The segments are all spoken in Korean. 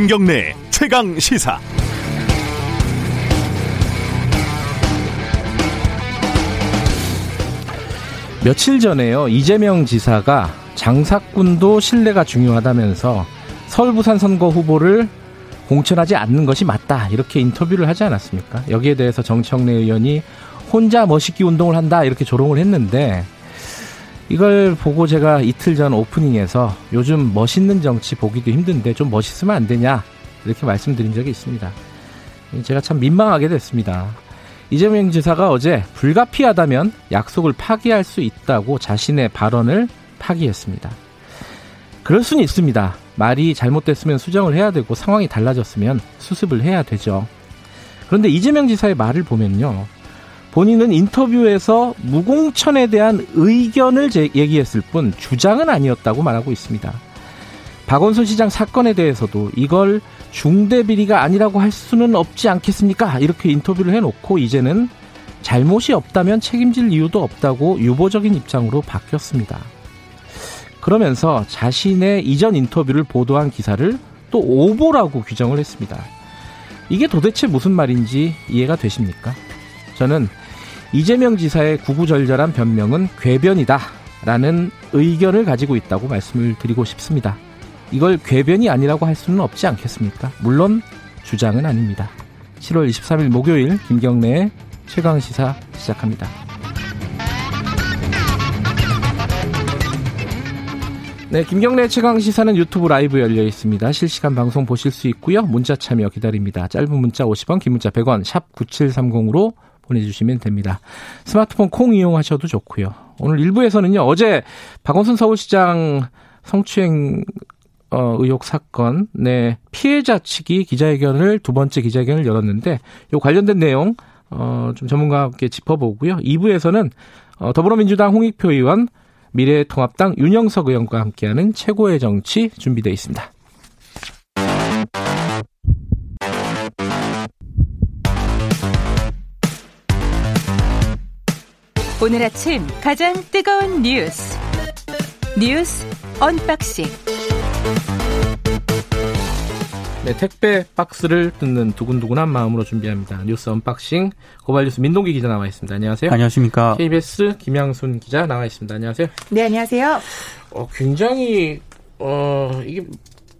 김경래 최강 시사. 며칠 전에요 이재명 지사가 장사꾼도 신뢰가 중요하다면서 서울 부산 선거 후보를 공천하지 않는 것이 맞다 이렇게 인터뷰를 하지 않았습니까? 여기에 대해서 정청래 의원이 혼자 멋있기 운동을 한다 이렇게 조롱을 했는데 이걸 보고 제가 이틀 전 오프닝에서 요즘 멋있는 정치 보기도 힘든데 좀 멋있으면 안 되냐 이렇게 말씀드린 적이 있습니다. 제가 참 민망하게 됐습니다. 이재명 지사가 어제 불가피하다면 약속을 파기할 수 있다고 자신의 발언을 파기했습니다. 그럴 수는 있습니다. 말이 잘못됐으면 수정을 해야 되고 상황이 달라졌으면 수습을 해야 되죠. 그런데 이재명 지사의 말을 보면요. 본인은 인터뷰에서 무공천에 대한 의견을 얘기했을 뿐 주장은 아니었다고 말하고 있습니다. 박원순 시장 사건에 대해서도 이걸 중대 비리가 아니라고 할 수는 없지 않겠습니까? 이렇게 인터뷰를 해놓고 이제는 잘못이 없다면 책임질 이유도 없다고 유보적인 입장으로 바뀌었습니다. 그러면서 자신의 이전 인터뷰를 보도한 기사를 또 오보라고 규정을 했습니다. 이게 도대체 무슨 말인지 이해가 되십니까? 저는 이재명 지사의 구구절절한 변명은 궤변이다. 라는 의견을 가지고 있다고 말씀을 드리고 싶습니다. 이걸 궤변이 아니라고 할 수는 없지 않겠습니까? 물론 주장은 아닙니다. 7월 23일 목요일 김경래의 최강시사 시작합니다. 네, 김경래 최강 시사는 유튜브 라이브 열려 있습니다. 실시간 방송 보실 수 있고요. 문자 참여 기다립니다. 짧은 문자 50원, 긴 문자 100원, 샵 9730으로 보내주시면 됩니다. 스마트폰 콩 이용하셔도 좋고요. 오늘 1부에서는요. 어제 박원순 서울시장 성추행 어, 의혹 사건, 네, 피해자 측이 기자회견을, 두 번째 기자회견을 열었는데, 요 관련된 내용, 어, 좀 전문가와 함께 짚어보고요. 2부에서는, 어, 더불어민주당 홍익표 의원, 미래통합당 윤영석 의원과 함께하는 최고의 정치 준비되어 있습니다. 오늘 아침 가장 뜨거운 뉴스 뉴스 언박싱 네, 택배 박스를 뜯는 두근두근한 마음으로 준비합니다. 뉴스 언박싱 고발뉴스 민동기 기자 나와 있습니다. 안녕하세요. 안녕하십니까. KBS 김양순 기자 나와 있습니다. 안녕하세요. 네, 안녕하세요. 어, 굉장히 어 이게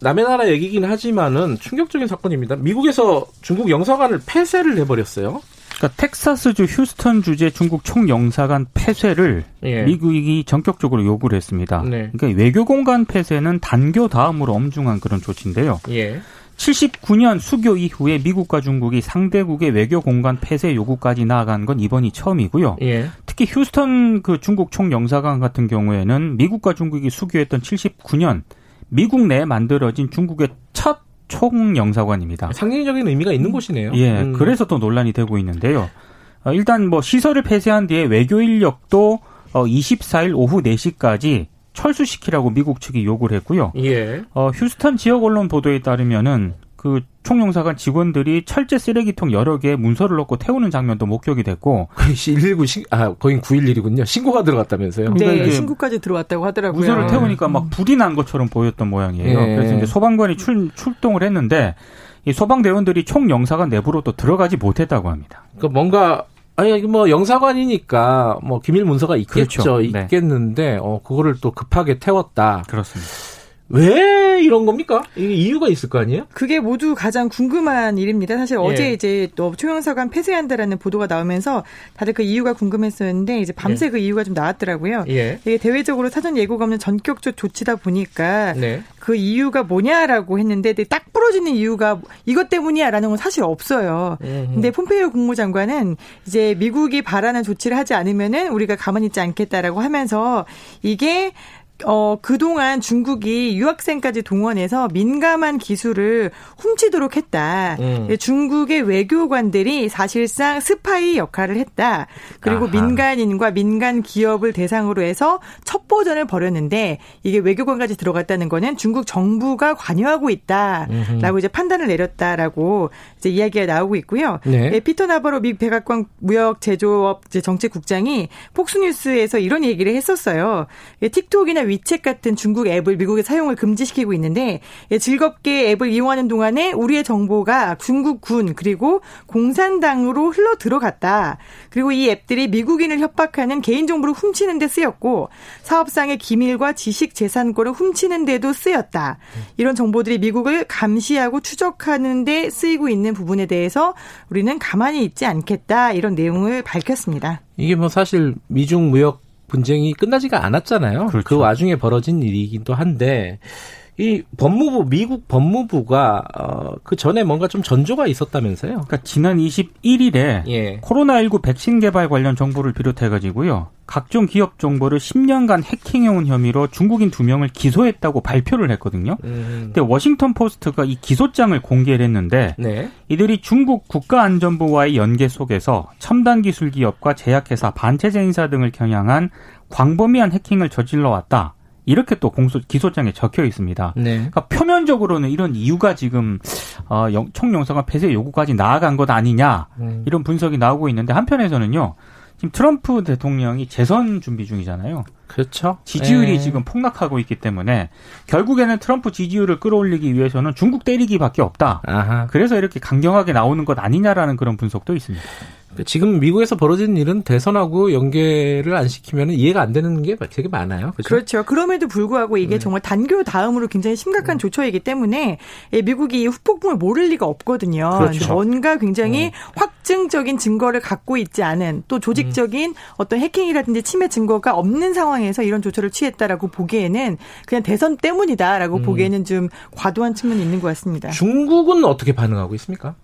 남의 나라 얘기긴 하지만은 충격적인 사건입니다. 미국에서 중국 영사관을 폐쇄를 해버렸어요. 그러니까 텍사스주 휴스턴 주재 중국 총영사관 폐쇄를 예. 미국이 전격적으로 요구를 했습니다. 네. 그러니까 외교 공간 폐쇄는 단교 다음으로 엄중한 그런 조치인데요. 예. 79년 수교 이후에 미국과 중국이 상대국의 외교 공간 폐쇄 요구까지 나아간 건 이번이 처음이고요. 예. 특히 휴스턴 그 중국 총영사관 같은 경우에는 미국과 중국이 수교했던 79년 미국 내에 만들어진 중국의 첫 총영사관입니다. 상징적인 의미가 있는 곳이네요. 예, 음. 그래서 또 논란이 되고 있는데요. 어, 일단 뭐 시설을 폐쇄한 뒤에 외교 인력도 24일 어, 오후 4시까지 철수시키라고 미국 측이 요구를 했고요. 예. 어, 휴스턴 지역 언론 보도에 따르면은 그 총영사관 직원들이 철제 쓰레기통 여러 개에 문서를 넣고 태우는 장면도 목격이 됐고. 119 신, 아, 거긴 911이군요. 신고가 들어갔다면서요. 네, 그러니까 신고까지 들어왔다고 하더라고요. 문서를 태우니까 막 불이 난 것처럼 보였던 모양이에요. 예. 그래서 이제 소방관이 출, 출동을 했는데 이 소방대원들이 총영사관 내부로 또 들어가지 못했다고 합니다. 그 뭔가 아니 뭐 영사관이니까 뭐 기밀 문서가 있겠죠. 그렇죠. 네. 있겠는데 네. 어 그거를 또 급하게 태웠다. 그렇습니다. 왜 이런 겁니까? 이게 이유가 있을 거 아니에요? 그게 모두 가장 궁금한 일입니다. 사실 예. 어제 이제 또 초영사관 폐쇄한다라는 보도가 나오면서 다들 그 이유가 궁금했었는데 이제 밤새 예. 그 이유가 좀 나왔더라고요. 예. 이게 대외적으로 사전 예고가 없는 전격적 조치다 보니까 네. 그 이유가 뭐냐라고 했는데 딱 부러지는 이유가 이것 때문이야라는 건 사실 없어요. 음흠. 근데 폼페이오 국무장관은 이제 미국이 바라는 조치를 하지 않으면은 우리가 가만히 있지 않겠다라고 하면서 이게 어, 그동안 중국이 유학생까지 동원해서 민감한 기술을 훔치도록 했다. 음. 중국의 외교관들이 사실상 스파이 역할을 했다. 그리고 아하. 민간인과 민간 기업을 대상으로 해서 첩보전을 벌였는데 이게 외교관까지 들어갔다는 거는 중국 정부가 관여하고 있다라고 음흠. 이제 판단을 내렸다라고 이제 이야기가 나오고 있고요. 네. 예, 피터 나바로 미 백악관 무역 제조업 정책국장이 폭스뉴스에서 이런 얘기를 했었어요. 예, 틱톡이나 위챗 같은 중국 앱을 미국에 사용을 금지시키고 있는데 예, 즐겁게 앱을 이용하는 동안에 우리의 정보가 중국 군 그리고 공산당으로 흘러 들어갔다. 그리고 이 앱들이 미국인을 협박하는 개인 정보를 훔치는 데 쓰였고 사업상의 기밀과 지식 재산권을 훔치는 데도 쓰였다. 이런 정보들이 미국을 감시하고 추적하는 데 쓰이고 있는 부분에 대해서 우리는 가만히 있지 않겠다. 이런 내용을 밝혔습니다. 이게 뭐 사실 미중 무역 분쟁이 끝나지가 않았잖아요. 그렇죠. 그 와중에 벌어진 일이기도 한데 이 법무부 미국 법무부가 어, 그 전에 뭔가 좀 전조가 있었다면서요? 그러니까 지난 21일에 예. 코로나19 백신 개발 관련 정보를 비롯해 가지고요. 각종 기업 정보를 10년간 해킹해온 혐의로 중국인 두 명을 기소했다고 발표를 했거든요. 음. 근데 워싱턴 포스트가 이 기소장을 공개를 했는데 네. 이들이 중국 국가안전부와의 연계 속에서 첨단 기술 기업과 제약회사, 반체제 인사 등을 겨냥한 광범위한 해킹을 저질러 왔다. 이렇게 또 공소 기소장에 적혀 있습니다. 네. 그러니까 표면적으로는 이런 이유가 지금 어, 총영사관 폐쇄 요구까지 나아간 것 아니냐 음. 이런 분석이 나오고 있는데 한편에서는요. 지금 트럼프 대통령이 재선 준비 중이잖아요. 그렇죠. 지지율이 네. 지금 폭락하고 있기 때문에 결국에는 트럼프 지지율을 끌어올리기 위해서는 중국 때리기밖에 없다. 아하. 그래서 이렇게 강경하게 나오는 것 아니냐라는 그런 분석도 있습니다. 그러니까 지금 미국에서 벌어진 일은 대선하고 연계를 안 시키면 이해가 안 되는 게 되게 많아요. 그렇죠. 그렇죠. 그럼에도 불구하고 이게 네. 정말 단교 다음으로 굉장히 심각한 네. 조처이기 때문에 미국이 후폭풍을 모를 리가 없거든요. 그렇죠. 뭔가 굉장히 네. 확증적인 증거를 갖고 있지 않은 또 조직적인 음. 어떤 해킹이라든지 침해 증거가 없는 상황에서 이런 조처를 취했다라고 보기에는 그냥 대선 때문이다라고 음. 보기에는 좀 과도한 측면이 있는 것 같습니다. 중국은 어떻게 반응하고 있습니까?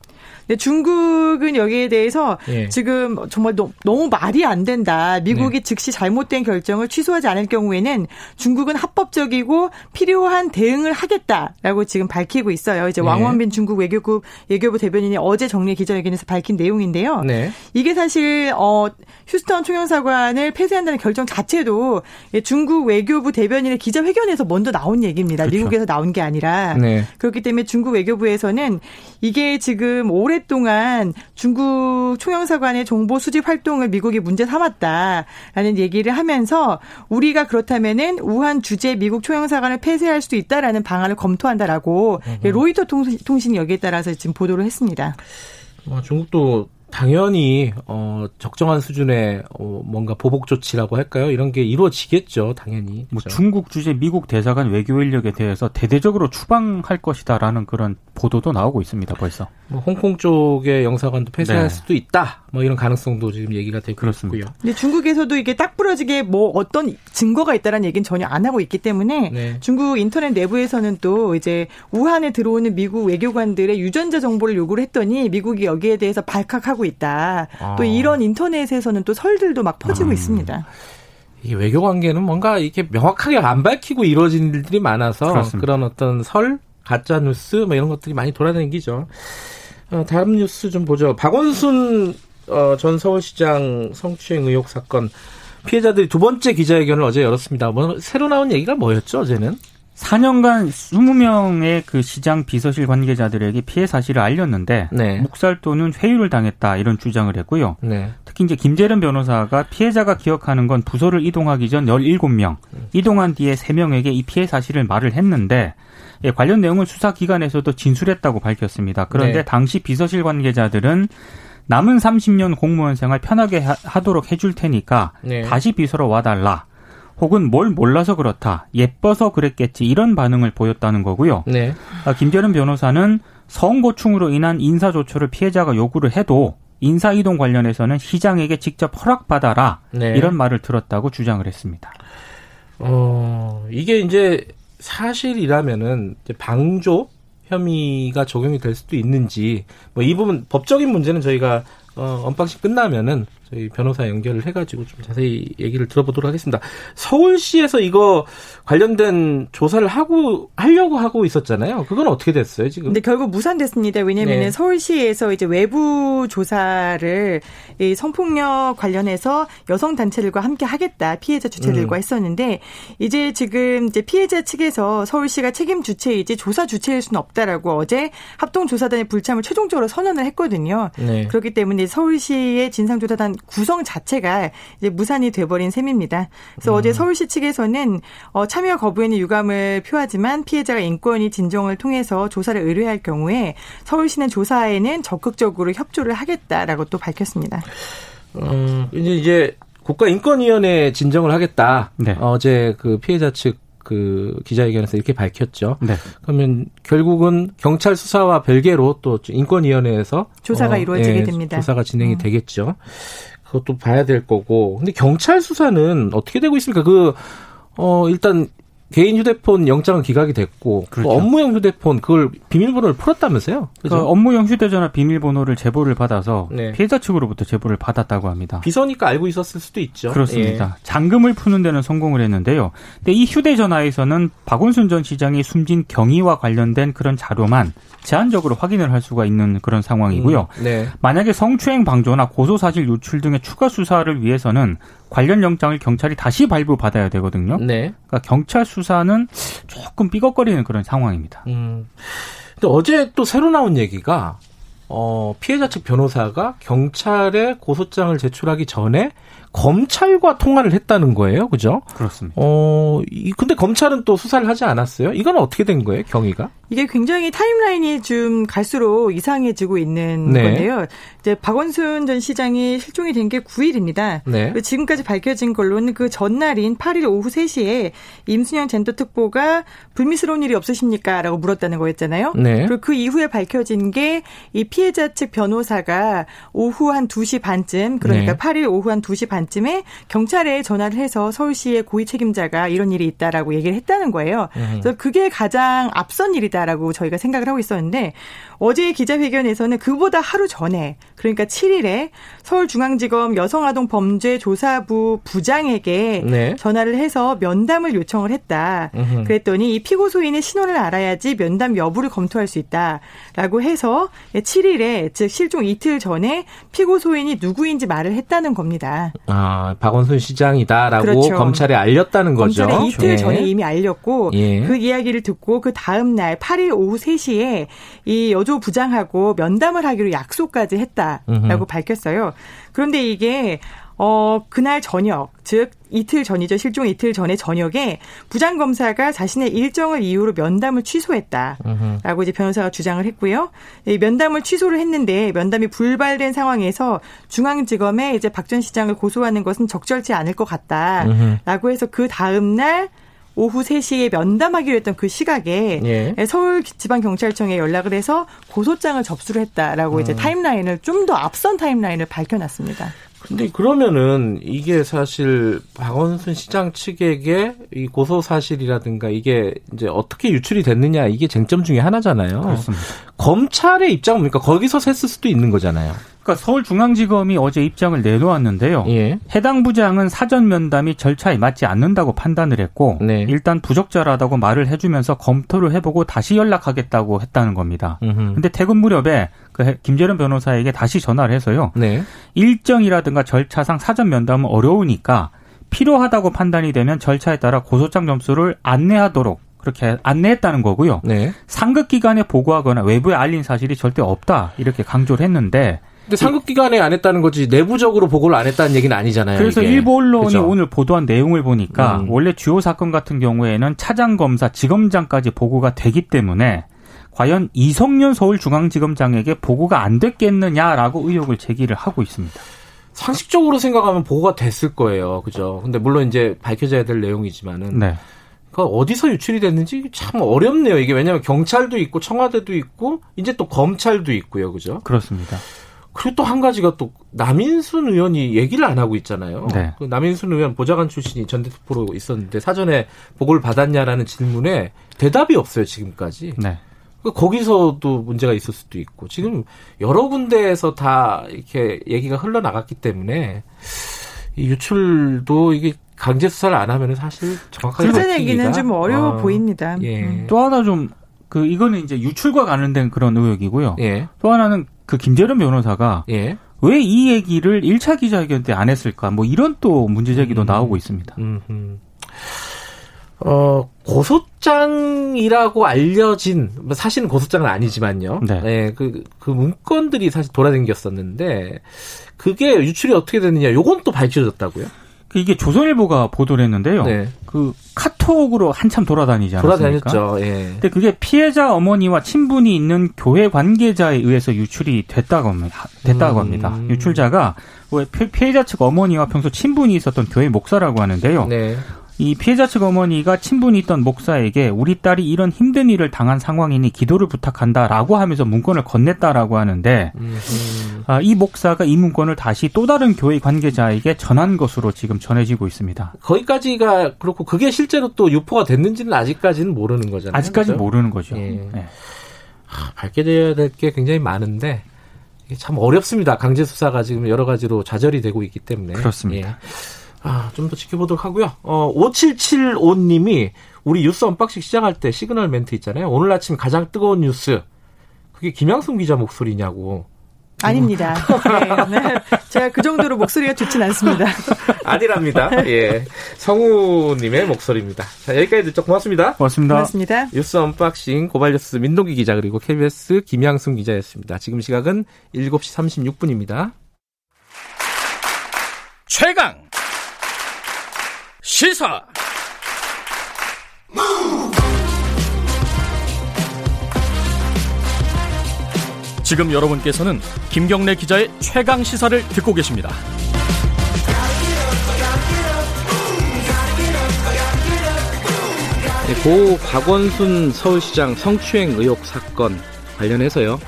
근데 중국은 여기에 대해서 예. 지금 정말 너, 무 말이 안 된다. 미국이 네. 즉시 잘못된 결정을 취소하지 않을 경우에는 중국은 합법적이고 필요한 대응을 하겠다라고 지금 밝히고 있어요. 이제 네. 왕원빈 중국 외교부 외교부 대변인이 어제 정례 기자회견에서 밝힌 내용인데요. 네. 이게 사실 어 휴스턴 총영사관을 폐쇄한다는 결정 자체도 중국 외교부 대변인의 기자회견에서 먼저 나온 얘기입니다. 그렇죠. 미국에서 나온 게 아니라 네. 그렇기 때문에 중국 외교부에서는 이게 지금 오랫동안 중국 총영사관의 정보 수집 활동을 미국이 문제 삼았다라는 얘기를 하면서 우리가 그렇다면은 우한 주재 미국 총영사관을 폐쇄할 수도 있다라는 방안을 검토한다라고 로이터 통신이 여기에 따라서 지금 보도를 했습니다. 뭐 중국도 당연히 어 적정한 수준의 어 뭔가 보복 조치라고 할까요? 이런 게 이루어지겠죠, 당연히. 뭐 중국 주재 미국 대사관 외교 인력에 대해서 대대적으로 추방할 것이다라는 그런 보도도 나오고 있습니다, 벌써. 뭐 홍콩 쪽의 영사관도 폐쇄할 네. 수도 있다. 뭐 이런 가능성도 지금 얘기가 되고 그렇습니다. 있고요. 근데 중국에서도 이게 딱 부러지게 뭐 어떤 증거가 있다라는 얘기는 전혀 안 하고 있기 때문에 네. 중국 인터넷 내부에서는 또 이제 우한에 들어오는 미국 외교관들의 유전자 정보를 요구를 했더니 미국이 여기에 대해서 발칵하고 있다. 아. 또 이런 인터넷에서는 또 설들도 막 퍼지고 음. 있습니다. 이 외교 관계는 뭔가 이렇게 명확하게 안 밝히고 이루어진 일들이 많아서 그렇습니다. 그런 어떤 설, 가짜 뉴스 뭐 이런 것들이 많이 돌아다니기죠. 어, 다음 뉴스 좀 보죠. 박원순 어, 전 서울시장 성추행 의혹 사건 피해자들이 두 번째 기자회견을 어제 열었습니다. 뭐 새로 나온 얘기가 뭐였죠, 어제는? 4년간 20명의 그 시장 비서실 관계자들에게 피해 사실을 알렸는데 네. 묵살 또는 회유를 당했다 이런 주장을 했고요. 네. 특히 이제 김재련 변호사가 피해자가 기억하는 건 부서를 이동하기 전 17명, 이동한 뒤에 3명에게 이 피해 사실을 말을 했는데 예, 관련 내용을 수사기관에서도 진술했다고 밝혔습니다. 그런데 네. 당시 비서실 관계자들은 남은 30년 공무원 생활 편하게 하 도록 해줄 테니까 네. 다시 비서로 와달라. 혹은 뭘 몰라서 그렇다, 예뻐서 그랬겠지 이런 반응을 보였다는 거고요. 네. 아, 김재련 변호사는 성고충으로 인한 인사조처를 피해자가 요구를 해도 인사 이동 관련해서는 시장에게 직접 허락받아라 네. 이런 말을 들었다고 주장을 했습니다. 어 이게 이제 사실이라면은 이제 방조 혐의가 적용이 될 수도 있는지 뭐 이 부분 법적인 문제는 저희가 어, 언박싱 끝나면은 저희 변호사 연결을 해가지고 좀 자세히 얘기를 들어보도록 하겠습니다. 서울시에서 이거 관련된 조사를 하고 하려고 하고 있었잖아요. 그건 어떻게 됐어요 지금? 근데 결국 무산됐습니다. 왜냐하면 네. 서울시에서 이제 외부 조사를 이 성폭력 관련해서 여성 단체들과 함께 하겠다 피해자 주체들과 음. 했었는데 이제 지금 이제 피해자 측에서 서울시가 책임 주체이지 조사 주체일 수는 없다라고 어제 합동 조사단의 불참을 최종적으로 선언을 했거든요. 네. 그렇기 때문에 서울시의 진상조사단 구성 자체가 이제 무산이 돼버린 셈입니다. 그래서 음. 어제 서울시 측에서는 어, 참여 거부에는 유감을 표하지만 피해자가 인권위 진정을 통해서 조사를 의뢰할 경우에 서울시는 조사에는 적극적으로 협조를 하겠다라고 또 밝혔습니다. 어, 이제 이제 국가인권위원회 진정을 하겠다. 네. 어제 그 피해자 측 그 기자회견에서 이렇게 밝혔죠. 네. 그러면 결국은 경찰 수사와 별개로 또 인권위원회에서 조사가 어, 이루어지게 예, 됩니다. 조사가 진행이 음. 되겠죠. 그것도 봐야 될 거고. 근데 경찰 수사는 어떻게 되고 있습니까? 그, 어, 일단 개인 휴대폰 영장은 기각이 됐고 그렇죠. 업무용 휴대폰 그걸 비밀번호를 풀었다면서요? 그죠? 그 업무용 휴대전화 비밀번호를 제보를 받아서 네. 피해자 측으로부터 제보를 받았다고 합니다. 비서니까 알고 있었을 수도 있죠. 그렇습니다. 예. 잔금을 푸는 데는 성공을 했는데요. 근데 이 휴대전화에서는 박원순 전 시장이 숨진 경위와 관련된 그런 자료만 제한적으로 확인을 할 수가 있는 그런 상황이고요. 음, 네. 만약에 성추행 방조나 고소 사실 유출 등의 추가 수사를 위해서는 관련 영장을 경찰이 다시 발부받아야 되거든요. 네. 그러니까 경찰 수 사는 조금 삐걱거리는 그런 상황입니다. 음. 근데 어제 또 새로 나온 얘기가 어, 피해자 측 변호사가 경찰에 고소장을 제출하기 전에 검찰과 통화를 했다는 거예요. 그죠? 그렇습니다. 어, 이, 근데 검찰은 또 수사를 하지 않았어요? 이건 어떻게 된 거예요, 경위가? 이게 굉장히 타임라인이 좀 갈수록 이상해지고 있는 네. 건데요. 이제 박원순 전 시장이 실종이 된 게 9일입니다. 네. 지금까지 밝혀진 걸로는 그 전날인 8일 오후 3시에 임순영 젠더 특보가 불미스러운 일이 없으십니까? 라고 물었다는 거였잖아요. 네. 그리고 그 이후에 밝혀진 게 이 피해자 측 변호사가 오후 한 2시 반쯤 그러니까 네. 8일 오후 한 2시 반 쯤에 경찰에 전화를 해서 서울시의 고위 책임자가 이런 일이 있다라고 얘기를 했다는 거예요. 음. 그래서 그게 가장 앞선 일이다. 있다라고 저희가 생각을 하고 있었는데 어제 기자회견에서는 그보다 하루 전에 그러니까 7일에 서울중앙지검 여성아동범죄조사부 부장에게 네. 전화를 해서 면담을 요청을 했다. 으흠. 그랬더니 이 피고 소인의 신원을 알아야지 면담 여부를 검토할 수 있다라고 해서 7일에 즉 실종 이틀 전에 피고 소인이 누구인지 말을 했다는 겁니다. 아 박원순 시장이다라고 그렇죠. 검찰에 알렸다는 거죠. 검찰에 이틀 네. 전에 이미 알렸고 예. 그 이야기를 듣고 그 다음 날 8일 오후 3시에 이 여조 부장하고 면담을 하기로 약속까지 했다라고 음흠. 밝혔어요. 그런데 이게 어, 그날 저녁, 즉, 이틀 전이죠. 실종 이틀 전에 저녁에 부장검사가 자신의 일정을 이유로 면담을 취소했다라고 이제 변호사가 주장을 했고요. 이 면담을 취소를 했는데 면담이 불발된 상황에서 중앙지검에 이제 박 전 시장을 고소하는 것은 적절치 않을 것 같다라고 해서 그 다음날 오후 3시에 면담하기로 했던 그 시각에 예. 서울지방경찰청에 연락을 해서 고소장을 접수를 했다라고 음. 이제 타임라인을 좀 더 앞선 타임라인을 밝혀놨습니다. 근데 그러면은 이게 사실 박원순 시장 측에게 이 고소 사실이라든가 이게 이제 어떻게 유출이 됐느냐 이게 쟁점 중에 하나잖아요. 그렇습니다. 검찰의 입장은 뭡니까? 거기서 셌을 수도 있는 거잖아요. 그러니까 서울중앙지검이 어제 입장을 내놓았는데요. 예. 해당 부장은 사전 면담이 절차에 맞지 않는다고 판단을 했고 네. 일단 부적절하다고 말을 해주면서 검토를 해보고 다시 연락하겠다고 했다는 겁니다. 음흠. 근데 퇴근 무렵에 그 김재련 변호사에게 다시 전화를 해서요. 네. 일정이라든가 절차상 사전 면담은 어려우니까 필요하다고 판단이 되면 절차에 따라 고소장 점수를 안내하도록 그렇게 안내했다는 거고요. 네. 상급 기관에 보고하거나 외부에 알린 사실이 절대 없다 이렇게 강조를 했는데 근데 상급 기관에 안 했다는 거지 내부적으로 보고를 안 했다는 얘기는 아니잖아요. 그래서 이게. 일부 언론이 그렇죠? 오늘 보도한 내용을 보니까 음. 원래 주요 사건 같은 경우에는 차장 검사, 지검장까지 보고가 되기 때문에 과연 이성윤 서울중앙지검장에게 보고가 안 됐겠느냐라고 의혹을 제기를 하고 있습니다. 상식적으로 생각하면 보고가 됐을 거예요. 그죠? 근데 물론 이제 밝혀져야 될 내용이지만은 네. 그 어디서 유출이 됐는지 참 어렵네요. 이게 왜냐하면 경찰도 있고 청와대도 있고 이제 또 검찰도 있고요. 그죠? 그렇습니다. 그리고 또 한 가지가 또 남인순 의원이 얘기를 안 하고 있잖아요. 네. 그 남인순 의원 보좌관 출신이 전대표로 있었는데 사전에 보고를 받았냐라는 질문에 대답이 없어요 지금까지. 네. 그 거기서도 문제가 있을 수도 있고 지금 여러 군데에서 다 이렇게 얘기가 흘러나갔기 때문에 이 유출도 이게 강제 수사를 안 하면 사실 정확하게 그런 얘기는 좀 어려워 어, 보입니다. 예. 음. 또 하나 좀 그 이거는 이제 유출과 관련된 그런 의혹이고요. 예. 또 하나는 그 김재련 변호사가 예. 왜 이 얘기를 1차 기자회견 때 안 했을까? 뭐 이런 또 문제 제기도 음. 나오고 있습니다. 음. 어, 고소장이라고 알려진, 뭐 사실은 고소장은 아니지만요. 네. 네. 그, 그 문건들이 사실 돌아다녔었는데, 그게 유출이 어떻게 됐느냐, 요건 또 밝혀졌다고요? 그 이게 조선일보가 보도를 했는데요. 네. 그 카톡으로 한참 돌아다니지 않았습니까? 돌아다녔죠. 예. 근데 그게 피해자 어머니와 친분이 있는 교회 관계자에 의해서 유출이 됐다고 합니다. 됐다고 합니다. 음. 유출자가 피해자 측 어머니와 평소 친분이 있었던 교회 목사라고 하는데요. 네. 이 피해자 측 어머니가 친분이 있던 목사에게 우리 딸이 이런 힘든 일을 당한 상황이니 기도를 부탁한다라고 하면서 문건을 건넸다라고 하는데 아, 이 목사가 이 문건을 다시 또 다른 교회 관계자에게 전한 것으로 지금 전해지고 있습니다. 거기까지가 그렇고 그게 실제로 또 유포가 됐는지는 아직까지는 모르는 거잖아요. 아직까지 그렇죠? 모르는 거죠. 예. 네. 아, 밝혀져야 될 게 굉장히 많은데 참 어렵습니다. 강제 수사가 지금 여러 가지로 좌절이 되고 있기 때문에 그렇습니다. 예. 아, 좀 더 지켜보도록 하고요. 어, 5775님이 우리 뉴스 언박싱 시작할 때 시그널 멘트 있잖아요. 오늘 아침 가장 뜨거운 뉴스. 그게 김양순 기자 목소리냐고. 아닙니다. 네, 네. 제가 그 정도로 목소리가 좋진 않습니다. 아니랍니다. 예. 성우님의 목소리입니다. 자, 여기까지 듣죠. 고맙습니다. 고맙습니다. 고맙습니다. 뉴스 언박싱 고발뉴스 민동기 기자 그리고 KBS 김양순 기자였습니다. 지금 시각은 7시 36분입니다. 최강 시사 지금 여러분께서는 김경래 기자의 최강 시사를 듣고 계십니다. 네, 고 박원순 서울시장 성추행 의혹 사건 관련해서요.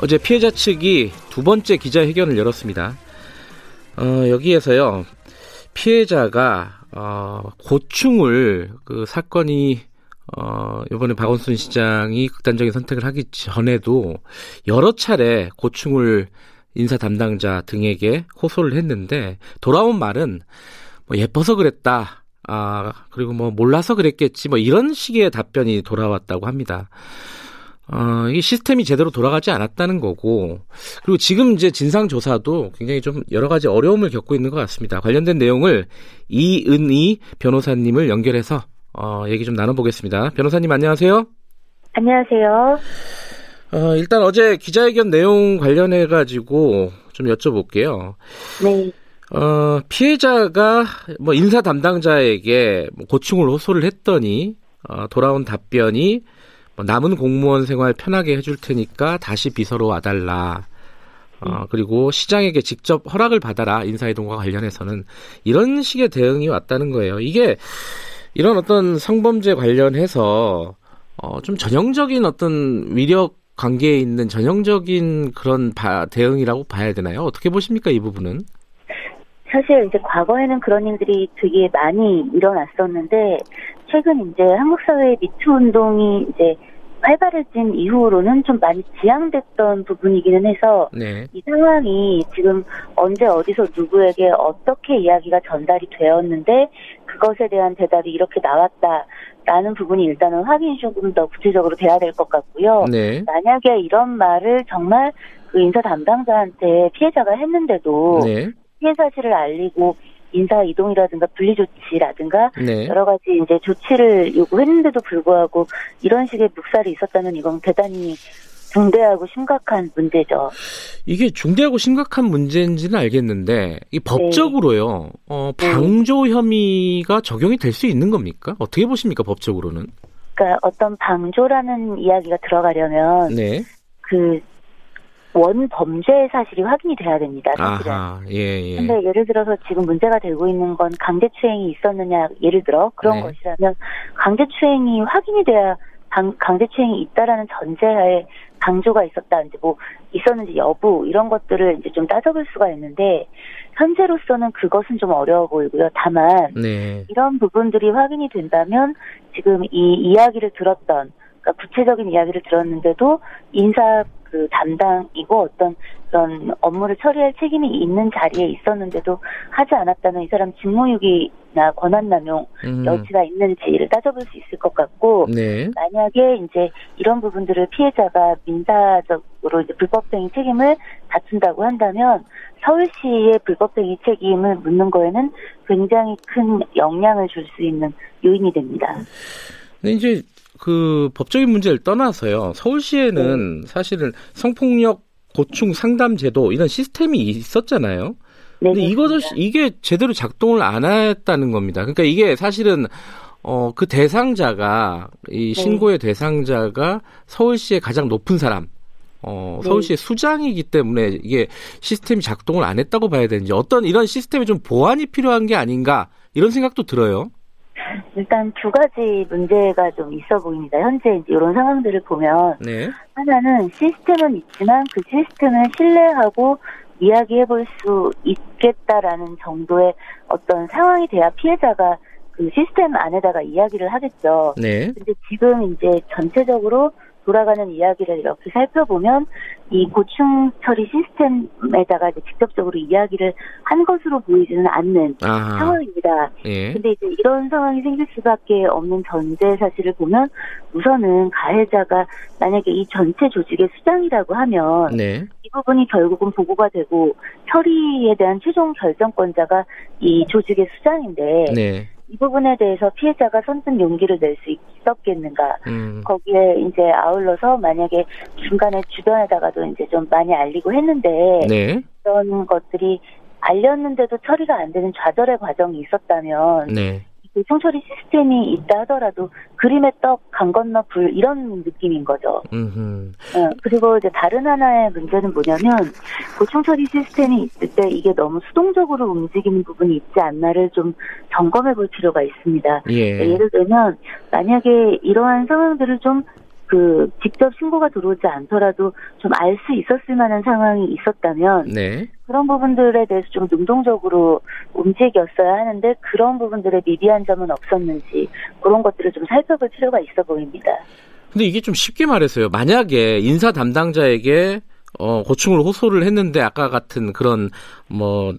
어제 피해자 측이 두 번째 기자회견을 열었습니다. 어, 여기에서요. 피해자가 어, 고충을 그 사건이 어, 이번에 박원순 시장이 극단적인 선택을 하기 전에도 여러 차례 고충을 인사 담당자 등에게 호소를 했는데 돌아온 말은 뭐 예뻐서 그랬다. 아, 그리고 뭐 몰라서 그랬겠지. 뭐 이런 식의 답변이 돌아왔다고 합니다. 어, 이 시스템이 제대로 돌아가지 않았다는 거고, 그리고 지금 이제 진상조사도 굉장히 좀 여러 가지 어려움을 겪고 있는 것 같습니다. 관련된 내용을 이은희 변호사님을 연결해서, 어, 얘기 좀 나눠보겠습니다. 변호사님 안녕하세요. 안녕하세요. 어, 일단 어제 기자회견 내용 관련해가지고 좀 여쭤볼게요. 네. 어, 피해자가 뭐 인사 담당자에게 뭐 고충을 호소를 했더니, 어, 돌아온 답변이 뭐 남은 공무원 생활 편하게 해줄 테니까 다시 비서로 와달라. 어, 그리고 시장에게 직접 허락을 받아라. 인사이동과 관련해서는. 이런 식의 대응이 왔다는 거예요. 이게 이런 어떤 성범죄 관련해서 어, 좀 전형적인 어떤 위력 관계에 있는 전형적인 그런 바, 대응이라고 봐야 되나요? 어떻게 보십니까, 이 부분은? 사실 이제 과거에는 그런 일들이 되게 많이 일어났었는데 최근 이제 한국 사회의 미투 운동이 이제 활발해진 이후로는 좀 많이 지양됐던 부분이기는 해서 네. 이 상황이 지금 언제 어디서 누구에게 어떻게 이야기가 전달이 되었는데 그것에 대한 대답이 이렇게 나왔다라는 부분이 일단은 확인이 조금 더 구체적으로 돼야 될 것 같고요. 네. 만약에 이런 말을 정말 그 인사 담당자한테 피해자가 했는데도 네. 피해 사실을 알리고 인사 이동이라든가 분리 조치라든가 네. 여러 가지 이제 조치를 요구했는데도 불구하고 이런 식의 묵살이 있었다면 이건 대단히 중대하고 심각한 문제죠. 이게 중대하고 심각한 문제인지는 알겠는데 이 법적으로요. 네. 어, 방조 혐의가 적용이 될 수 있는 겁니까? 어떻게 보십니까 법적으로는? 그러니까 어떤 방조라는 이야기가 들어가려면 네. 그 원 범죄 사실이 확인이 돼야 됩니다. 사실은. 아하, 예, 예. 근데 예를 들어서 지금 문제가 되고 있는 건 강제추행이 있었느냐, 예를 들어 그런 네. 것이라면 강제추행이 확인이 돼야 방, 강제추행이 있다라는 전제하에 강조가 있었다, 이제 뭐 있었는지 여부 이런 것들을 이제 좀 따져볼 수가 있는데 현재로서는 그것은 좀 어려워 보이고요. 다만 네. 이런 부분들이 확인이 된다면 지금 이 이야기를 들었던 그러니까 구체적인 이야기를 들었는데도 인사 그 담당이고 어떤 그런 업무를 처리할 책임이 있는 자리에 있었는데도 하지 않았다는 이 사람 직무유기나 나 권한남용 음. 여지가 있는지를 따져볼 수 있을 것 같고 네. 만약에 이제 이런 부분들을 피해자가 민사적으로 이제 불법행위 책임을 다툰다고 한다면 서울시의 불법행위 책임을 묻는 거에는 굉장히 큰 영향을 줄 수 있는 요인이 됩니다. 근 이제 그 법적인 문제를 떠나서요. 서울시에는 네. 사실은 성폭력 고충 상담 제도 이런 시스템이 있었잖아요. 네, 근데 이것을 이게 제대로 작동을 안 했다는 겁니다. 그러니까 이게 사실은 어 그 대상자가 이 네. 신고의 네. 대상자가 서울시의 가장 높은 사람 어, 네. 서울시의 수장이기 때문에 이게 시스템이 작동을 안 했다고 봐야 되는지 어떤 이런 시스템이 좀 보완이 필요한 게 아닌가 이런 생각도 들어요. 일단 두 가지 문제가 좀 있어 보입니다. 현재 이런 상황들을 보면 네. 하나는 시스템은 있지만 그 시스템을 신뢰하고 이야기해 볼 수 있겠다라는 정도의 어떤 상황이 돼야 피해자가 그 시스템 안에다가 이야기를 하겠죠. 네. 근데 지금 이제 전체적으로 돌아가는 이야기를 이렇게 살펴보면 이 고충 처리 시스템에다가 이제 직접적으로 이야기를 한 것으로 보이지는 않는 아하. 상황입니다. 예. 근데 이제 이런 상황이 생길 수밖에 없는 전제 사실을 보면 우선은 가해자가 만약에 이 전체 조직의 수장이라고 하면 네. 이 부분이 결국은 보고가 되고 처리에 대한 최종 결정권자가 이 조직의 수장인데 네. 이 부분에 대해서 피해자가 선뜻 용기를 낼 수 있었겠는가. 음. 거기에 이제 아울러서 만약에 중간에 주변에다가도 이제 좀 많이 알리고 했는데 네. 그런 것들이 알렸는데도 처리가 안 되는 좌절의 과정이 있었다면 네. 총처리 시스템이 있다 하더라도 그림의 떡, 강 건너 불 이런 느낌인 거죠. 어, 그리고 이제 다른 하나의 문제는 뭐냐면 고총처리 시스템이 있을 때 이게 너무 수동적으로 움직이는 부분이 있지 않나를 좀 점검해 볼 필요가 있습니다. 예. 예를 들면 만약에 이러한 상황들을 좀 그 직접 신고가 들어오지 않더라도 좀 알 수 있었을 만한 상황이 있었다면 네. 그런 부분들에 대해서 좀 능동적으로 움직였어야 하는데 그런 부분들의 미비한 점은 없었는지 그런 것들을 좀 살펴볼 필요가 있어 보입니다. 근데 이게 좀 쉽게 말해서요. 만약에 인사 담당자에게 어, 고충을 호소를 했는데 아까 같은 그런 뭐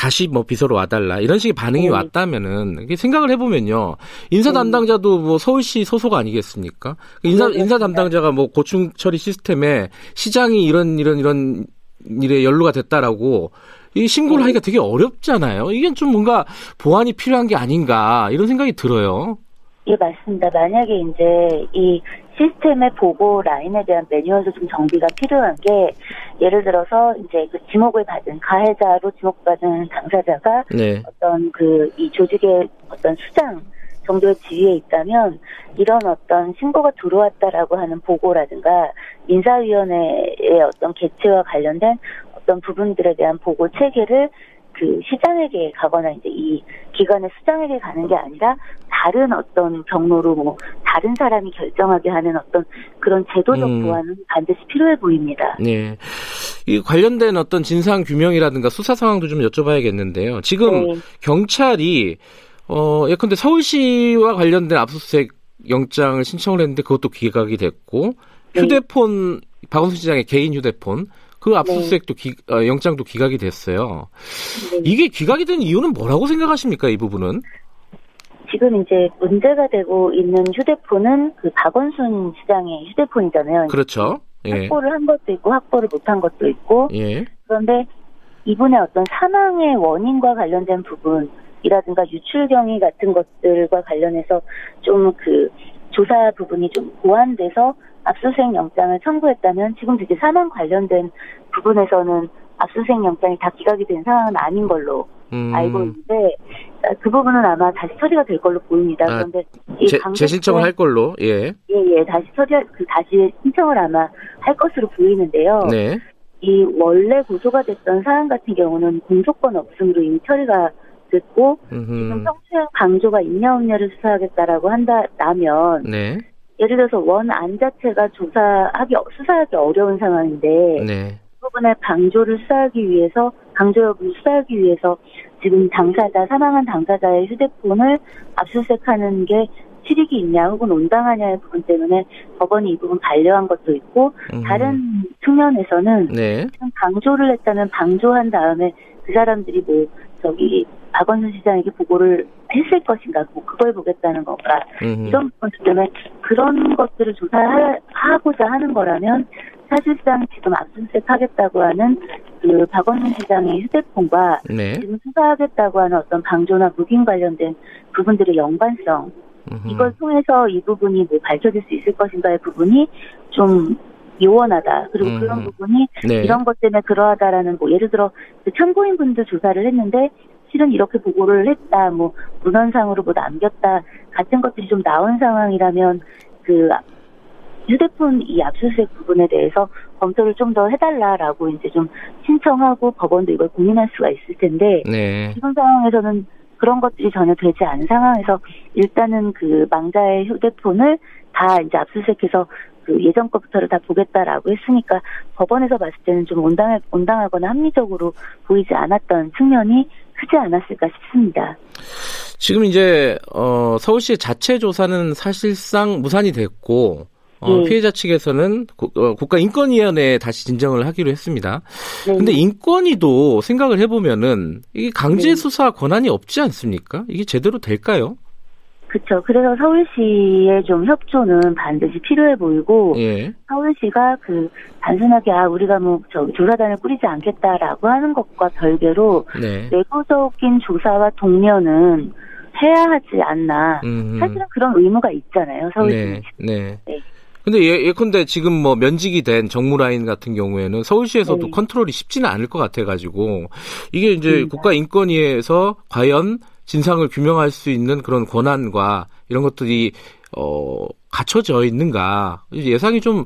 다시 뭐 비서로 와달라 이런 식의 반응이 네. 왔다면은 생각을 해보면요 인사 네. 담당자도 뭐 서울시 소속 아니겠습니까? 인사 네, 인사 담당자가 뭐 고충 처리 시스템에 시장이 이런 이런 이런 일에 연루가 됐다라고 이 신고를 하기가 되게 어렵잖아요. 이게 좀 뭔가 보완이 필요한 게 아닌가 이런 생각이 들어요. 예, 맞습니다. 만약에 이제 이 시스템의 보고 라인에 대한 매뉴얼도 좀 정비가 필요한 게 예를 들어서 이제 그 지목을 받은 가해자로 지목받은 당사자가 네. 어떤 그 이 조직의 어떤 수장 정도의 지위에 있다면 이런 어떤 신고가 들어왔다라고 하는 보고라든가 인사위원회의 어떤 개최와 관련된 어떤 부분들에 대한 보고 체계를 그 시장에게 가거나 이제 이 기관의 수장에게 가는 게 아니라 다른 어떤 경로로 뭐 다른 사람이 결정하게 하는 어떤 그런 제도적 음. 보완은 반드시 필요해 보입니다. 네. 이 관련된 어떤 진상 규명이라든가 수사 상황도 좀 여쭤봐야겠는데요. 지금 네. 경찰이 어 예컨대 서울시와 관련된 압수수색 영장을 신청을 했는데 그것도 기각이 됐고 네. 휴대폰 네. 박원순 시장의 개인 휴대폰 그 압수수색도 네. 기, 어, 영장도 기각이 됐어요. 네. 이게 기각이 된 이유는 뭐라고 생각하십니까 이 부분은? 지금 이제 문제가 되고 있는 휴대폰은 그 박원순 시장의 휴대폰이잖아요. 그렇죠. 예. 확보를 한 것도 있고 확보를 못한 것도 있고. 예. 그런데 이분의 어떤 사망의 원인과 관련된 부분이라든가 유출 경위 같은 것들과 관련해서 좀 그 조사 부분이 좀 보완돼서 압수수색 영장을 청구했다면 지금 이제 사망 관련된 부분에서는 압수수색 영장이 다 기각이 된 상황은 아닌 걸로 음. 알고 있는데 그 부분은 아마 다시 처리가 될 걸로 보입니다. 아, 그런데 이 재신청을 할 걸로 예. 예, 예, 다시 처리 그 다시 신청을 아마 할 것으로 보이는데요. 네. 이 원래 고소가 됐던 사안 같은 경우는 공소권 없음으로 이미 처리가 됐고 음흠. 지금 성추행 강조가 있냐 없냐를 수사하겠다라고 한다면 네. 예를 들어서 원안 자체가 조사하기 수사하기 어려운 상황인데 네. 그 부분에 방조를 수사하기 위해서 강조 여부를 수사하기 위해서 지금 당사자 사망한 당사자의 휴대폰을 압수수색하는 게 실익이 있냐 혹은 온당하냐의 부분 때문에 법원이 이 부분 반려한 것도 있고 음. 다른 측면에서는 네. 방조를 했다면 방조한 다음에 그 사람들이 뭐 저기 박원순 시장에게 보고를 했을 것인가, 뭐 그걸 보겠다는 건가 음. 이런 것들 때문에 그런 것들을 조사하고자 하는 거라면 사실상 지금 압수수색 하겠다고 하는 그 박원순 시장의 휴대폰과 네. 지금 수사하겠다고 하는 어떤 방조나 무긴 관련된 부분들의 연관성. 이걸 통해서 이 부분이 뭐 밝혀질 수 있을 것인가의 부분이 좀 요원하다. 그리고 음. 그런 부분이 네. 이런 것 때문에 그러하다라는 뭐 예를 들어 그 참고인 분들 조사를 했는데 실은 이렇게 보고를 했다. 뭐 문헌상으로 뭐 남겼다. 같은 것들이 좀 나온 상황이라면 그 휴대폰 이 압수수색 부분에 대해서 검토를 좀 더 해달라라고 이제 좀 신청하고 법원도 이걸 고민할 수가 있을 텐데 네. 지금 상황에서는 그런 것들이 전혀 되지 않은 상황에서 일단은 그 망자의 휴대폰을 다 이제 압수수색해서 그 예전 것부터를 다 보겠다라고 했으니까 법원에서 봤을 때는 좀 온당, 온당하거나 합리적으로 보이지 않았던 측면이 크지 않았을까 싶습니다. 지금 이제 어, 서울시 자체 조사는 사실상 무산이 됐고 어, 네. 피해자 측에서는 고, 어, 국가인권위원회에 다시 진정을 하기로 했습니다. 네. 근데 인권위도 생각을 해보면은 이게 강제 네. 수사 권한이 없지 않습니까? 이게 제대로 될까요? 그렇죠. 그래서 서울시의 좀 협조는 반드시 필요해 보이고 예. 서울시가 그 단순하게 아 우리가 뭐 저 조사단을 꾸리지 않겠다라고 하는 것과 별개로 네. 내부적인 조사와 동료는 해야 하지 않나. 음흠. 사실은 그런 의무가 있잖아요. 서울시. 네. 네. 네. 근데 예, 예컨대 지금 뭐 면직이 된 정무라인 같은 경우에는 서울시에서도 네. 컨트롤이 쉽지는 않을 것 같아가지고 이게 이제 국가인권위에서 과연 진상을 규명할 수 있는 그런 권한과 이런 것들이 어 갖춰져 있는가 예상이 좀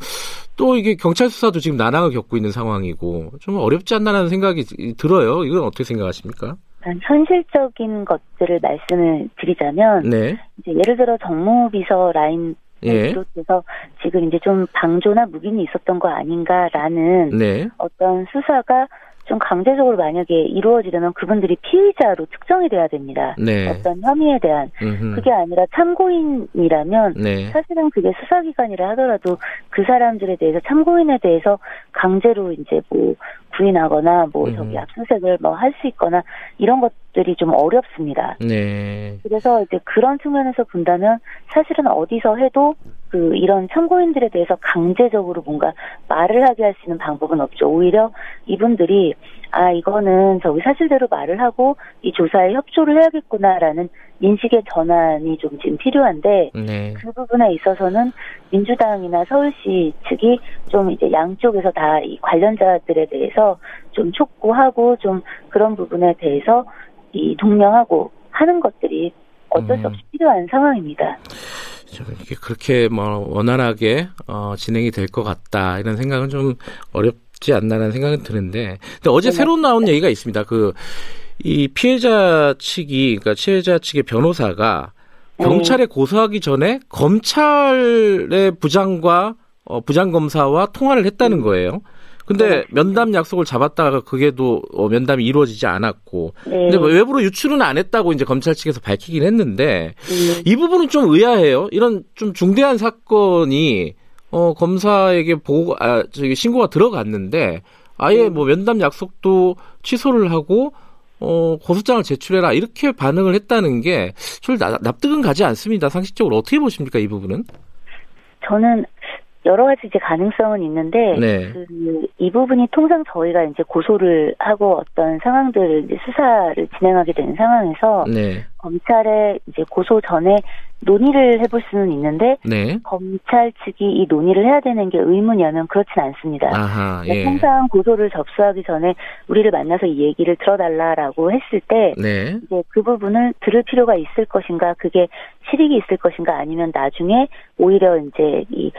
또 이게 경찰 수사도 지금 난항을 겪고 있는 상황이고 좀 어렵지 않나라는 생각이 들어요. 이건 어떻게 생각하십니까? 현실적인 것들을 말씀을 드리자면 네. 이제 예를 들어 정무비서 라인 예. 비롯해서 지금 이제 좀 방조나 묵인이 있었던 거 아닌가라는 네. 어떤 수사가 좀 강제적으로 만약에 이루어지려면 그분들이 피의자로 특정이 돼야 됩니다. 네. 어떤 혐의에 대한 음흠. 그게 아니라 참고인이라면 네. 사실은 그게 수사기관이라 하더라도 그 사람들에 대해서 참고인에 대해서 강제로 이제 뭐 구인하거나 뭐 음. 저기 압수색을 뭐 할 수 있거나 이런 것들이 좀 어렵습니다. 네. 그래서 이제 그런 측면에서 본다면 사실은 어디서 해도 그 이런 참고인들에 대해서 강제적으로 뭔가 말을 하게 할 수 있는 방법은 없죠. 오히려 이분들이 아 이거는 저기 사실대로 말을 하고 이 조사에 협조를 해야겠구나라는 인식의 전환이 좀 지금 필요한데 네. 그 부분에 있어서는 민주당이나 서울시 측이 좀 이제 양쪽에서 다 이 관련자들에 대해서 좀 촉구하고 좀 그런 부분에 대해서 이 동명하고 하는 것들이 어쩔 수 없이 음. 필요한 상황입니다. 이게 그렇게 뭐 원활하게 어, 진행이 될 것 같다 이런 생각은 좀 어렵지 않나라는 생각은 드는데 근데 어제 네, 새로 나온 얘기가 있습니다. 그 이 피해자 측이 그러니까 피해자 측의 변호사가 네. 경찰에 고소하기 전에 검찰의 부장과 어, 부장 검사와 통화를 했다는 음. 거예요. 근데 네. 면담 약속을 잡았다가 그게도 어, 면담이 이루어지지 않았고 네. 근데 뭐 외부로 유출은 안 했다고 이제 검찰 측에서 밝히긴 했는데 네. 이 부분은 좀 의아해요. 이런 좀 중대한 사건이 어 검사에게 보고 아 저기 신고가 들어갔는데 아예 네. 뭐 면담 약속도 취소를 하고 어 고소장을 제출해라 이렇게 반응을 했다는 게 좀 납득은 가지 않습니다. 상식적으로 어떻게 보십니까 이 부분은? 저는 여러 가지 이제 가능성은 있는데 네. 그이 부분이 통상 저희가 이제 고소를 하고 어떤 상황들을 이제 수사를 진행하게 되는 상황에서 네. 검찰에 이제 고소 전에 논의를 해볼 수는 있는데 네. 검찰 측이 이 논의를 해야 되는 게 의무냐면 그렇진 않습니다. 아하, 그러니까 예. 통상 고소를 접수하기 전에 우리를 만나서 이 얘기를 들어달라라고 했을 때 네. 이제 그 부분을 들을 필요가 있을 것인가 그게 실익이 있을 것인가 아니면 나중에 오히려 이제 이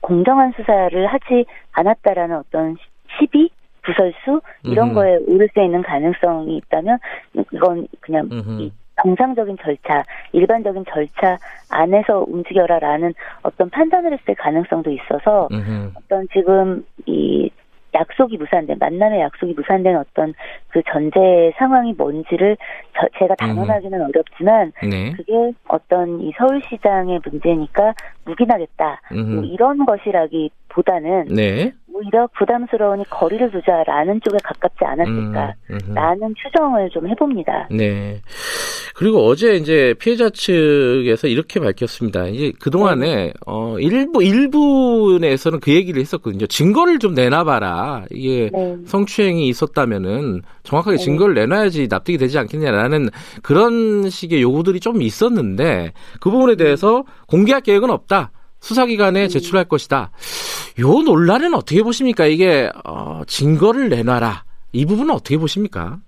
공정한 수사를 하지 않았다라는 어떤 시비 부설수 이런 음. 거에 오를 수 있는 가능성이 있다면 이건 그냥 이 정상적인 절차, 일반적인 절차 안에서 움직여라라는 어떤 판단을 했을 가능성도 있어서 음흠. 어떤 지금 이 약속이 무산된 만남의 약속이 무산된 어떤 그 전제 상황이 뭔지를 저, 제가 음. 단언하기는 음. 어렵지만 네. 그게 어떤 이 서울시장의 문제니까 묵인하겠다 뭐 이런 것이라기 보다는 네. 오히려 부담스러우니 거리를 두자라는 쪽에 가깝지 않았을까라는 음, 추정을 좀 해봅니다. 네. 그리고 어제 이제 피해자 측에서 이렇게 밝혔습니다. 이제 그동안에, 어, 일부, 일부 내에서는 그 얘기를 했었거든요. 증거를 좀 내놔봐라. 이게 네. 성추행이 있었다면은 정확하게 네. 증거를 내놔야지 납득이 되지 않겠냐라는 그런 식의 요구들이 좀 있었는데 그 부분에 대해서 공개할 계획은 없다. 수사기관에 음. 제출할 것이다. 요 논란은 어떻게 보십니까? 이게 어, 증거를 내놔라. 이 부분은 어떻게 보십니까?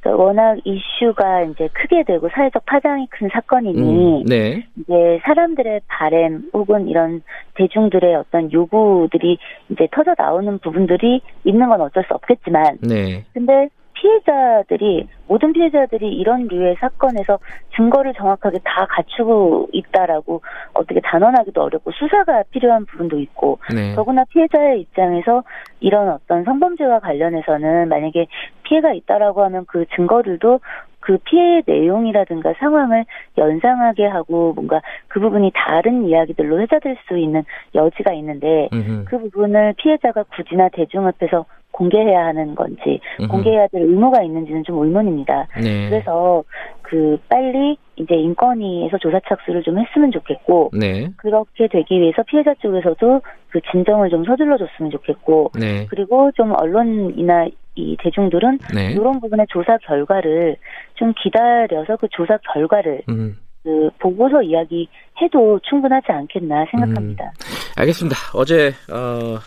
그러니까 워낙 이슈가 이제 크게 되고 사회적 파장이 큰 사건이니 음, 네. 이제 사람들의 바램 혹은 이런 대중들의 어떤 요구들이 이제 터져 나오는 부분들이 있는 건 어쩔 수 없겠지만 네. 근데 피해자들이 모든 피해자들이 이런 류의 사건에서 증거를 정확하게 다 갖추고 있다라고 어떻게 단언하기도 어렵고 수사가 필요한 부분도 있고 네. 더구나 피해자의 입장에서 이런 어떤 성범죄와 관련해서는 만약에 피해가 있다라고 하면 그 증거들도 그 피해의 내용이라든가 상황을 연상하게 하고 뭔가 그 부분이 다른 이야기들로 회자될 수 있는 여지가 있는데 음흠. 그 부분을 피해자가 굳이나 대중 앞에서 공개해야 하는 건지. 공개해야 될 의무가 있는지는 좀 의문입니다. 네. 그래서 그 빨리 이제 인권위에서 조사 착수를 좀 했으면 좋겠고 네. 그렇게 되기 위해서 피해자 쪽에서도 그 진정을 좀 서둘러 줬으면 좋겠고 네. 그리고 좀 언론이나 이 대중들은 네. 이런 부분의 조사 결과를 좀 기다려서 그 조사 결과를 음. 그 보고서 이야기 해도 충분하지 않겠나 생각합니다. 음. 알겠습니다. 어제 어,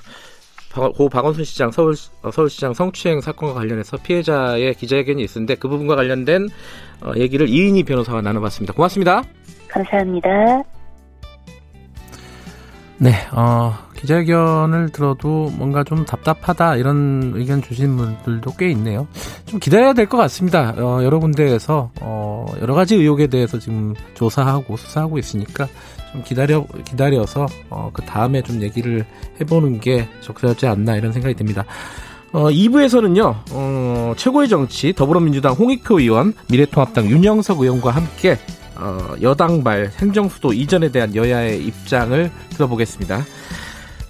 고 박원순 시장 서울 어, 서울시장 성추행 사건과 관련해서 피해자의 기자회견이 있었는데 그 부분과 관련된 어, 얘기를 이인희 변호사와 나눠봤습니다. 고맙습니다. 감사합니다. 네, 어, 기자회견을 들어도 뭔가 좀 답답하다 이런 의견 주신 분들도 꽤 있네요. 좀 기다려야 될 것 같습니다. 어, 여러 군데에서 어, 여러 가지 의혹에 대해서 지금 조사하고 수사하고 있으니까 좀 기다려 기다려서 어, 그 다음에 좀 얘기를 해보는 게 적절하지 않나 이런 생각이 듭니다. 어, 2부에서는요, 어, 최고의 정치 더불어민주당 홍익표 의원, 미래통합당 윤영석 의원과 함께 어, 여당발 행정수도 이전에 대한 여야의 입장을 들어보겠습니다.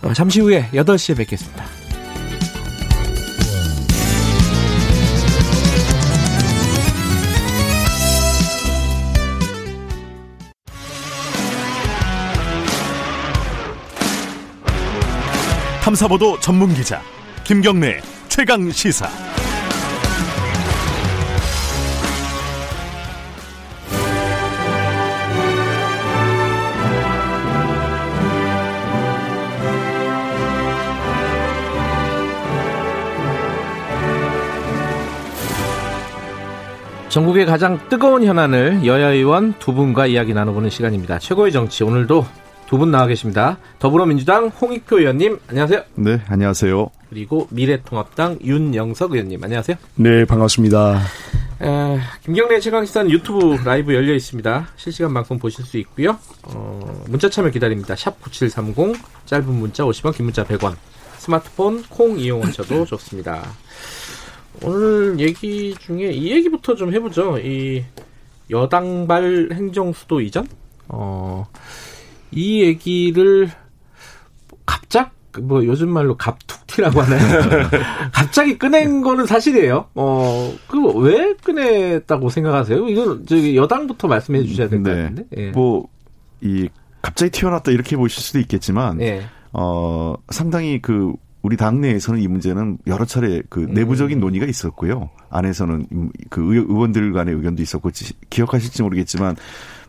어, 잠시 후에 8시에 뵙겠습니다. 탐사보도 전문 기자 김경래 최강 시사. 전국의 가장 뜨거운 현안을 여야 의원 두 분과 이야기 나눠보는 시간입니다. 최고의 정치 오늘도 두 분 나와 계십니다. 더불어민주당 홍익표 의원님 안녕하세요. 네 안녕하세요. 그리고 미래통합당 윤영석 의원님 안녕하세요. 네 반갑습니다. 에, 김경래 최강시사는 유튜브 라이브 열려 있습니다. 실시간 방송 보실 수 있고요. 어, 문자 참여 기다립니다. 샵 9730 짧은 문자 50원 긴 문자 100원 스마트폰 콩 이용하셔도 좋습니다. 오늘 얘기 중에 이 얘기부터 좀 해보죠. 이 여당발 행정수도 이전? 어, 이 얘기를 갑작, 뭐 요즘 말로 갑툭튀라고 하나요? 갑자기 꺼낸 거는 사실이에요. 어, 그왜 꺼냈다고 생각하세요? 이건 저기 여당부터 말씀해 주셔야 될것 네. 같은데. 예. 뭐, 이 갑자기 튀어났다 이렇게 보실 수도 있겠지만, 예. 어, 상당히 그 우리 당내에서는 이 문제는 여러 차례 그 음. 내부적인 논의가 있었고요. 안에서는 그 의원들 간의 의견도 있었고 기억하실지 모르겠지만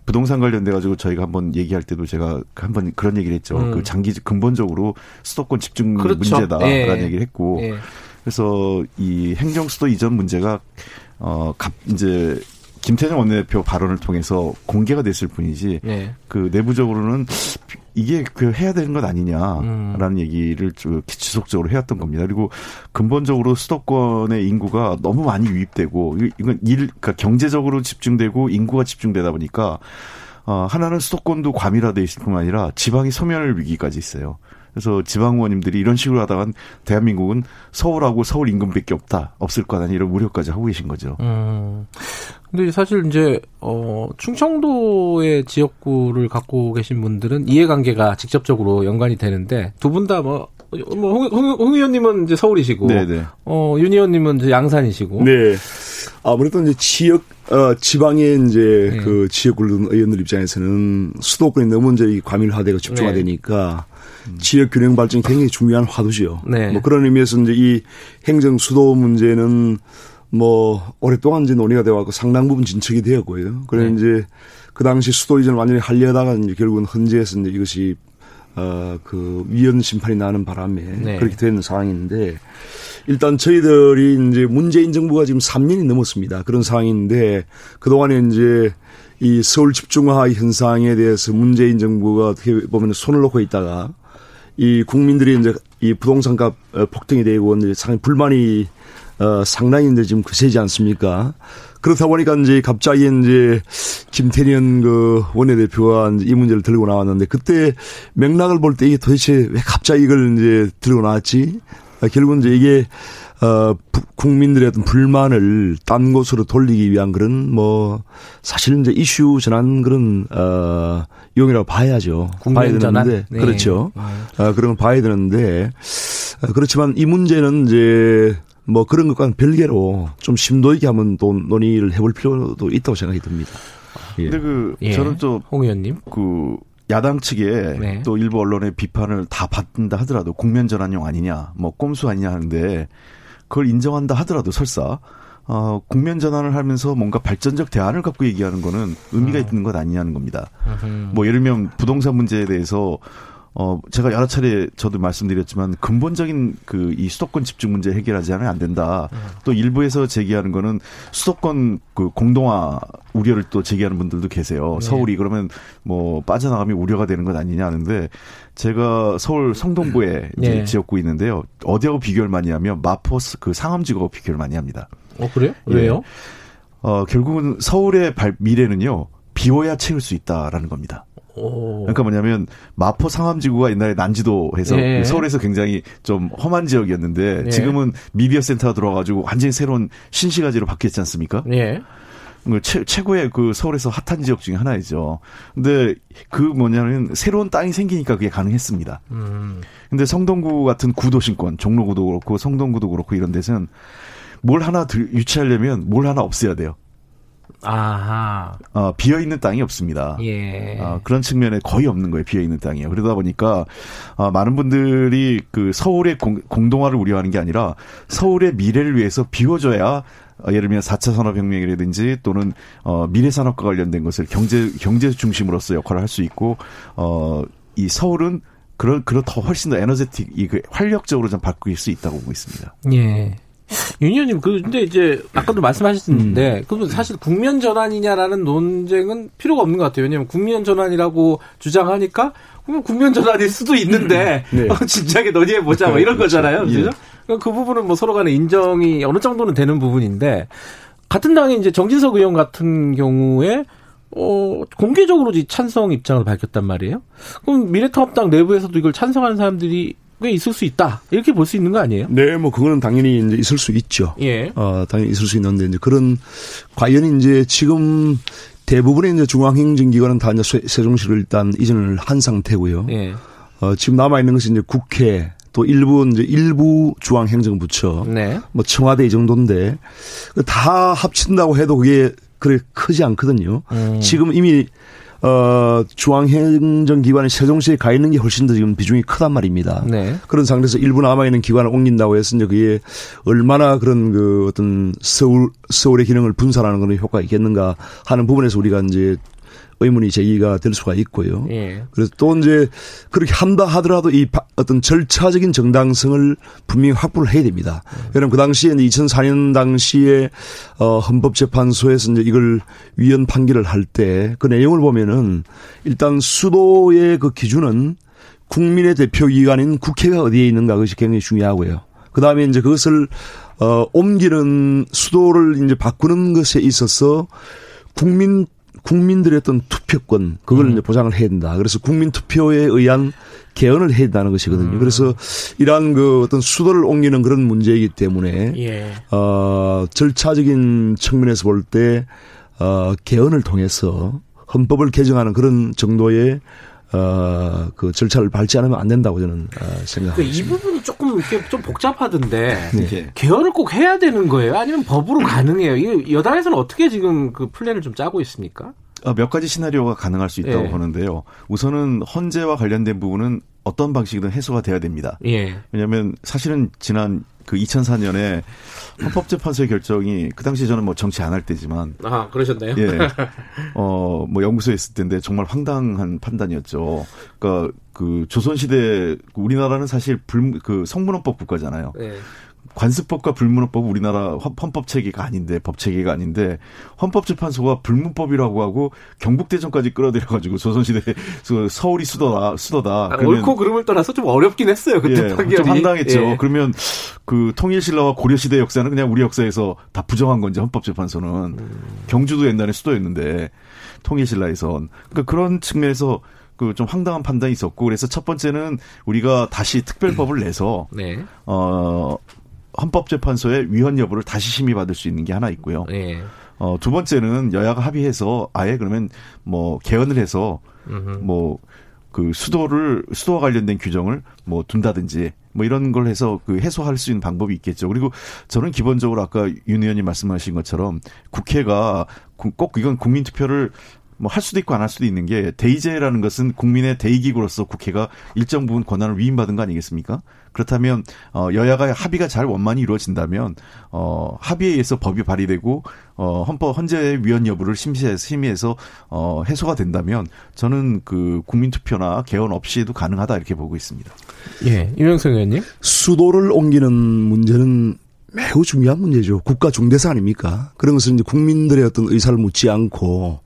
부동산 관련돼 가지고 저희가 한번 얘기할 때도 제가 한번 그런 얘기를 했죠. 음. 그 장기 근본적으로 수도권 집중 그렇죠. 문제다라는 예. 얘기를 했고 예. 그래서 이 행정 수도 이전 문제가 어 갑 이제 김태정 원내대표 발언을 통해서 공개가 됐을 뿐이지 네. 그 내부적으로는 이게 그 해야 되는 것 아니냐라는 음. 얘기를 지속적으로 해왔던 겁니다. 그리고 근본적으로 수도권의 인구가 너무 많이 유입되고 이건 일 그러니까 경제적으로 집중되고 인구가 집중되다 보니까 어 하나는 수도권도 과밀화돼 있을 뿐만 아니라 지방이 소멸 위기까지 있어요. 그래서 지방 의원님들이 이런 식으로 하다간 대한민국은 서울하고 서울 임금밖에 없다 없을 거다 이런 우려까지 하고 계신 거죠. 음. 근데 사실 이제 어 충청도의 지역구를 갖고 계신 분들은 이해관계가 직접적으로 연관이 되는데 두 분 다뭐 뭐, 홍, 홍, 홍 의원님은 이제 서울이시고, 네네. 어, 윤 의원님은 이제 양산이시고. 네. 아무래도 이제 지역 어 지방의 이제 네. 그 지역구 의원들 입장에서는 수도권이 너무 이제 과밀화되고 집중화되니까 네. 지역 균형 발전이 굉장히 중요한 화두죠. 네. 뭐 그런 의미에서 이제 이 행정 수도 문제는 뭐 오랫동안 이제 논의가 되어 왔고 상당 부분 진척이 되었고요. 그래 네. 이제 그 당시 수도 이전 완전히 하려다가 이제 결국은 헌재에서 이제 이것이 어그 위헌 심판이 나는 바람에 네. 그렇게 되는 상황인데 일단 저희들이 이제 문재인 정부가 지금 3년이 넘었습니다. 그런 상황인데 그동안에 이제 이 서울 집중화 현상에 대해서 문재인 정부가 어떻게 보면 손을 놓고 있다가 이 국민들이 이제 이 부동산값 어, 폭등이 되고 이제 상당히 불만이 어 상당히 이제 지금 거세지 않습니까? 그렇다 보니까 이제 갑자기 이제 김태년 그 원내대표가 이 문제를 들고 나왔는데 그때 맥락을 볼 때 이게 도대체 왜 갑자기 이걸 이제 들고 나왔지? 아, 결국은 이제 이게 어 국민들의 어떤 불만을 딴 곳으로 돌리기 위한 그런 뭐 사실은 이제 이슈 전환 그런 어 용이라고 봐야죠. 봐야 되는데 네. 그렇죠. 네. 어, 그런 걸 봐야 되는데 어, 그렇지만 이 문제는 이제 뭐 그런 것과는 별개로 좀 심도 있게 한번 또 논의를 해볼 필요도 있다고 생각이 듭니다. 예. 근데 그 예. 저는 또홍 의원님 그 야당 측에 네. 또 일부 언론의 비판을 다 받는다 하더라도 국면 전환용 아니냐, 뭐 꼼수 아니냐 하는데 그걸 인정한다 하더라도 설사 어, 국면 전환을 하면서 뭔가 발전적 대안을 갖고 얘기하는 거는 의미가 음. 있는 것 아니냐는 겁니다. 음. 뭐 예를 들면 부동산 문제에 대해서 어, 제가 여러 차례 저도 말씀드렸지만 근본적인 그 이 수도권 집중 문제 해결하지 않으면 안 된다. 음. 또 일부에서 제기하는 거는 수도권 그 공동화 우려를 또 제기하는 분들도 계세요. 네. 서울이 그러면 뭐 빠져나가면 우려가 되는 것 아니냐 하는데 제가 서울 성동구에 네. 이제 지역구 있는데요. 어디하고 비교를 많이 하면 마포스 그 상암지구하고 비교를 많이 합니다. 어, 그래요? 예. 왜요? 어, 결국은 서울의 발, 미래는요. 비워야 채울 수 있다라는 겁니다. 그러니까 뭐냐면 마포 상암지구가 옛날에 난지도해서 예. 서울에서 굉장히 좀 험한 지역이었는데 예. 지금은 미디어 센터가 들어와가지고 완전히 새로운 신시가지로 바뀌었지 않습니까? 예. 최, 최고의 그 서울에서 핫한 지역 중에 하나이죠. 근데 그 뭐냐면 새로운 땅이 생기니까 그게 가능했습니다. 음. 근데 성동구 같은 구도심권, 종로구도 그렇고 성동구도 그렇고 이런 데서는 뭘 하나 유치하려면 뭘 하나 없애야 돼요. 아하. 어, 비어 있는 땅이 없습니다. 예. 어, 그런 측면에 거의 없는 거예요. 비어 있는 땅이요. 그러다 보니까 어, 많은 분들이 그 서울의 공, 공동화를 우려하는 게 아니라 서울의 미래를 위해서 비워줘야 어, 예를 들면 4차 산업혁명이라든지 또는 어, 미래 산업과 관련된 것을 경제 경제 중심으로서 역할을 할 수 있고 어, 이 서울은 그런 그런 더 훨씬 더 에너제틱 이 그 활력적으로 좀 바뀔 수 있다고 보고 있습니다. 예. 윤희원님, 그, 근데 이제, 아까도 말씀하셨는데, 음. 그러면 사실 국면 전환이냐라는 논쟁은 필요가 없는 것 같아요. 왜냐하면 국면 전환이라고 주장하니까, 그러면 국면 전환일 수도 있는데, 네. 어, 진작에 논의해보자, 뭐 이런 그렇죠. 거잖아요. 그죠? 예. 그 부분은 뭐 서로 간에 인정이 어느 정도는 되는 부분인데, 같은 당의 이제 정진석 의원 같은 경우에, 어, 공개적으로 찬성 입장을 밝혔단 말이에요. 그럼 미래통합당 내부에서도 이걸 찬성하는 사람들이 꽤 있을 수 있다. 이렇게 볼 수 있는 거 아니에요? 네, 뭐 그거는 당연히 이제 있을 수 있죠. 예. 어, 당연히 있을 수 있는데 이제 그런 과연 이제 지금 대부분의 이제 중앙행정기관은 다 이제 세종시를 일단 이전을 한 상태고요. 예. 어, 지금 남아 있는 것이 이제 국회 또 일부 이제 일부 중앙행정부처, 네. 뭐 청와대 이 정도인데 다 합친다고 해도 그게 그래 크지 않거든요. 음. 지금 이미 어, 중앙행정기관이 세종시에 가 있는 게 훨씬 더 지금 비중이 크단 말입니다. 네. 그런 상태에서 일부 남아있는 기관을 옮긴다고 해서 이제 그게 얼마나 그런 그 어떤 서울, 서울의 기능을 분산하는 그런 효과가 있겠는가 하는 부분에서 우리가 이제 의문이 제기가 될 수가 있고요. 예. 그래서 또 이제 그렇게 한다 하더라도 이 어떤 절차적인 정당성을 분명히 확보를 해야 됩니다. 음. 왜냐하면 그 당시에 2004년 당시에 어 헌법재판소에서 이제 이걸 위헌 판결을 할 때 그 내용을 보면은 일단 수도의 그 기준은 국민의 대표 기관인 국회가 어디에 있는가 그것이 굉장히 중요하고요. 그 다음에 이제 그것을 어 옮기는 수도를 이제 바꾸는 것에 있어서 국민 국민들의 어떤 투표권 그걸 음. 이제 보장을 해야 된다. 그래서 국민 투표에 의한 개헌을 해야 된다는 것이거든요. 음. 그래서 이러한 그 어떤 수도를 옮기는 그런 문제이기 때문에 예. 어 절차적인 측면에서 볼 때 어 개헌을 통해서 헌법을 개정하는 그런 정도의 어, 그 절차를 밟지 않으면 안 된다고 저는 어, 생각합니다. 그러니까 이 부분이 조금 이렇게 좀 복잡하던데 네. 개헌을 꼭 해야 되는 거예요? 아니면 법으로 가능해요? 이 여당에서는 어떻게 지금 그 플랜을 좀 짜고 있습니까? 어, 몇 가지 시나리오가 가능할 수 있다고 예. 보는데요. 우선은 헌재와 관련된 부분은 어떤 방식이든 해소가 돼야 됩니다. 예. 왜냐하면 사실은 지난 그 2004년에 헌법재판소의 결정이 그 당시 저는 뭐 정치 안 할 때지만 아 그러셨나요? 예, 어뭐 연구소에 있을 때인데 정말 황당한 판단이었죠. 그러니까 그 조선시대 우리나라는 사실 불 그 성문헌법 국가잖아요. 예. 관습법과 불문헌법 우리나라 헌법 체계가 아닌데 법 체계가 아닌데 헌법재판소가 불문법이라고 하고 경북대전까지 끌어들여 가지고 조선시대 서울이 수도다 수도다. 아, 옳고 그름을 떠나서 좀 어렵긴 했어요 그때 예, 판결이. 좀 황당했죠. 예. 그러면 그 통일신라와 고려시대 역사는 그냥 우리 역사에서 다 부정한 건지 헌법재판소는 음. 경주도 옛날에 수도였는데 통일신라에선 그러니까 그런 측면에서 그좀 황당한 판단이 있었고 그래서 첫 번째는 우리가 다시 특별법을 내서 네. 어 헌법재판소의 위헌 여부를 다시 심의받을 수 있는 게 하나 있고요. 네. 어, 두 번째는 여야가 합의해서 아예 그러면 뭐 개헌을 해서 뭐 그 수도를 수도와 관련된 규정을 뭐 둔다든지 뭐 이런 걸 해서 그 해소할 수 있는 방법이 있겠죠. 그리고 저는 기본적으로 아까 윤 의원님 말씀하신 것처럼 국회가 꼭 이건 국민 투표를 뭐 할 수도 있고 안 할 수도 있는 게 대의제라는 것은 국민의 대의기구로서 국회가 일정 부분 권한을 위임받은 거 아니겠습니까? 그렇다면 어 여야가 합의가 잘 원만히 이루어진다면 어 합의에 의해서 법이 발의되고 어 헌법 헌재 위헌 여부를 심시해서 심의해서 어 해소가 된다면 저는 그 국민 투표나 개헌 없이도 가능하다 이렇게 보고 있습니다. 예, 이명석 의원님. 수도를 옮기는 문제는 매우 중요한 문제죠. 국가 중대사 아닙니까? 그런 것은 이제 국민들의 어떤 의사를 묻지 않고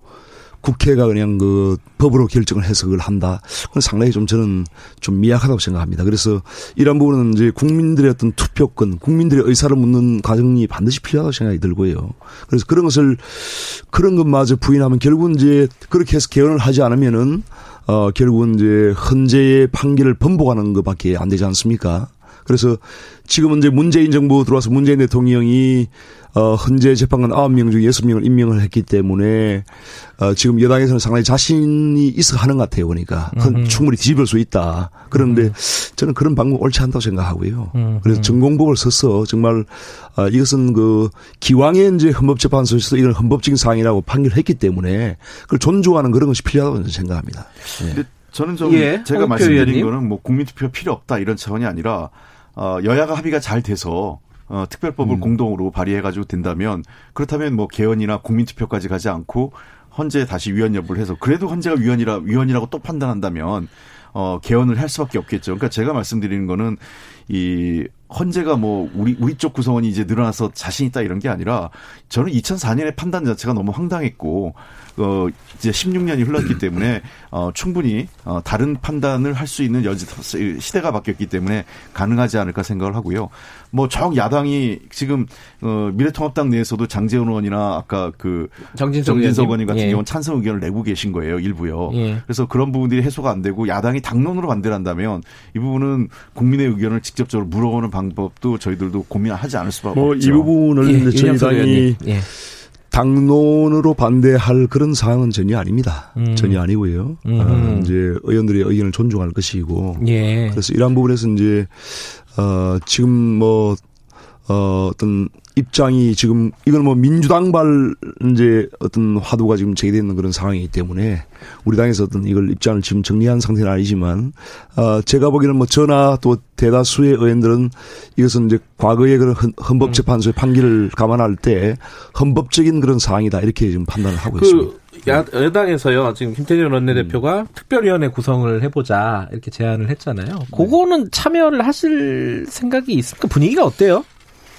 국회가 그냥 그 법으로 결정을 해석을 한다. 그건 상당히 좀 저는 좀 미약하다고 생각합니다. 그래서 이런 부분은 이제 국민들의 어떤 투표권, 국민들의 의사를 묻는 과정이 반드시 필요하다고 생각이 들고요. 그래서 그런 것을 그런 것마저 부인하면 결국은 이제 그렇게 해서 개헌을 하지 않으면은 어 결국은 이제 헌재의 판결을 번복하는 것밖에 안 되지 않습니까? 그래서 지금은 이제 문재인 정부 들어와서 문재인 대통령이 어, 헌재 재판관 9명 중에 6명을 임명을 했기 때문에 어, 지금 여당에서는 상당히 자신이 있어 하는 것 같아요. 보니까 음. 충분히 뒤집을 수 있다. 그런데 음. 저는 그런 방법 옳지 않다고 생각하고요. 음. 그래서 전공법을 써서 정말 어, 이것은 그 기왕에 이제 헌법재판소에서 이런 헌법적인 사항이라고 판결했기 때문에 그걸 존중하는 그런 것이 필요하다고 생각합니다. 네. 저는 좀 예, 제가 말씀드린 거는 뭐 국민투표 필요 없다 이런 차원이 아니라 어, 여야가 합의가 잘 돼서 어, 특별법을 음. 공동으로 발의해가지고 된다면 그렇다면 뭐 개헌이나 국민투표까지 가지 않고 헌재 다시 위헌 여부를 해서 그래도 헌재가 위헌이라 위헌이라고 또 판단한다면 어 개헌을 할 수밖에 없겠죠. 그러니까 제가 말씀드리는 거는 이 헌재가 뭐 우리 우리 쪽 구성원이 이제 늘어나서 자신 있다 이런 게 아니라 저는 2004년의 판단 자체가 너무 황당했고 어 이제 16년이 흘렀기 때문에 어 충분히 어 다른 판단을 할 수 있는 여지 시대가 바뀌었기 때문에 가능하지 않을까 생각을 하고요. 뭐정 야당이 지금 어 미래통합당 내에서도 장재원 의원이나 아까 그 정진석, 정진석 의원님 같은 예. 경우는 찬성 의견을 내고 계신 거예요 일부요. 예. 그래서 그런 부분들이 해소가 안 되고 야당이 당론으로 반대를 한다면 이 부분은 국민의 의견을 직접 적으로 물어보는 방법도 저희들도 고민하지 않을 수밖에 뭐 없죠. 이 부분을 예, 저희 당이 예. 당론으로 반대할 그런 상황은 전혀 아닙니다. 음. 전혀 아니고요. 음. 어, 이제 의원들의 의견을 존중할 것이고. 예. 그래서 이러한 부분에서 이제 어 지금 뭐 어, 어떤 입장이 지금 이건 뭐 민주당발 이제 어떤 화두가 지금 제기되는 그런 상황이기 때문에 우리 당에서 어떤 이걸 입장을 지금 정리한 상태는 아니지만 어 제가 보기에는 뭐 저나 또 대다수의 의원들은 이것은 이제 과거의 그런 헌법재판소의 판결을 감안할 때 헌법적인 그런 사항이다 이렇게 지금 판단을 하고 그 있습니다. 야, 여당에서요 지금 김태년 원내대표가 음. 특별위원회 구성을 해보자 이렇게 제안을 했잖아요. 네. 그거는 참여를 하실 생각이 있습니까? 분위기가 어때요?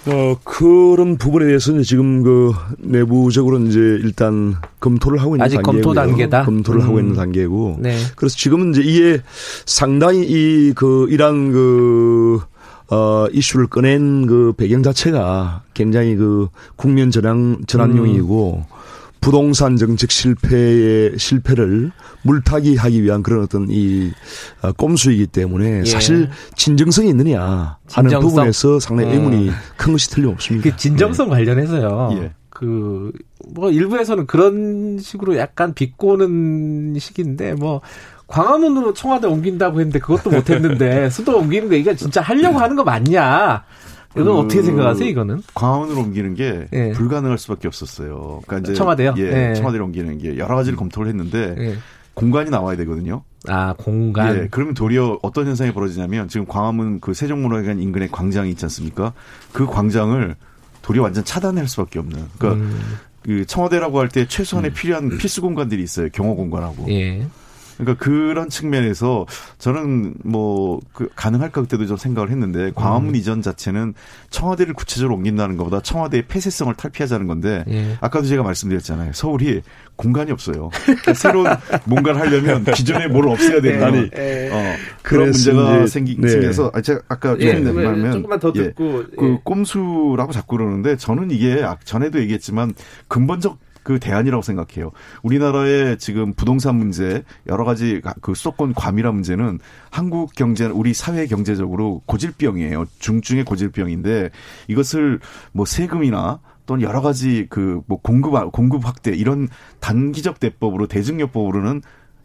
어, 그런 부분에 대해서는 지금 그 내부적으로 이제 일단 검토를 하고 있는 아직 단계고요. 검토 단계다. 검토를 음. 하고 있는 단계고. 네. 그래서 지금은 이제 이게 상당히 이 그 이란 그 어, 이슈를 꺼낸 그 배경 자체가 굉장히 그 국면 전환 전환용이고 음. 부동산 정책 실패의 실패를 물타기 하기 위한 그런 어떤 이 어, 꼼수이기 때문에 예. 사실 진정성이 있느냐 하는 진정성? 부분에서 상당히 어. 의문이 큰 것이 틀림없습니다. 그 진정성 네. 관련해서요. 예. 그뭐 일부에서는 그런 식으로 약간 비꼬는 식인데 뭐 광화문으로 청와대 옮긴다고 했는데 그것도 못했는데 수도 옮기는 거 이게 진짜 하려고 하는 거 맞냐? 이건 그 어떻게 생각하세요, 이거는? 광화문으로 옮기는 게 예. 불가능할 수밖에 없었어요. 그러니까 이제 청와대요? 예, 예. 청와대로 옮기는 게 여러 가지를 검토를 했는데 예. 공간이 나와야 되거든요. 아, 공간. 예, 그러면 도리어 어떤 현상이 벌어지냐면 지금 광화문 그 세종문화회관 인근에 광장이 있지 않습니까? 그 광장을 도리어 완전 차단할 수밖에 없는. 그러니까 음. 그 청와대라고 할 때 최소한의 음. 필요한 필수 공간들이 있어요. 경호 공간하고. 예. 그러니까 그런 측면에서 저는 뭐 그 가능할까 그때도 좀 생각을 했는데 광화문 음. 이전 자체는 청와대를 구체적으로 옮긴다는 것보다 청와대의 폐쇄성을 탈피하자는 건데 예. 아까도 제가 말씀드렸잖아요. 서울이 공간이 없어요. 그러니까 새로운 뭔가를 하려면 기존에 뭘 없애야 된다니 예. 어, 그런 문제가 생기, 네. 생겨서 아, 제가 아까 예. 말하면 조금만 더 예. 듣고 예. 그 꼼수라고 자꾸 그러는데 저는 이게 전에도 얘기했지만 근본적 그 대안이라고 생각해요. 우리나라의 지금 부동산 문제, 여러 가지 그 수도권 과밀화 문제는 한국 경제, 우리 사회 경제적으로 고질병이에요. 중증의 고질병인데 이것을 뭐 세금이나 또는 여러 가지 그 뭐 공급 공급 확대 이런 단기적 대법으로 대증요법으로는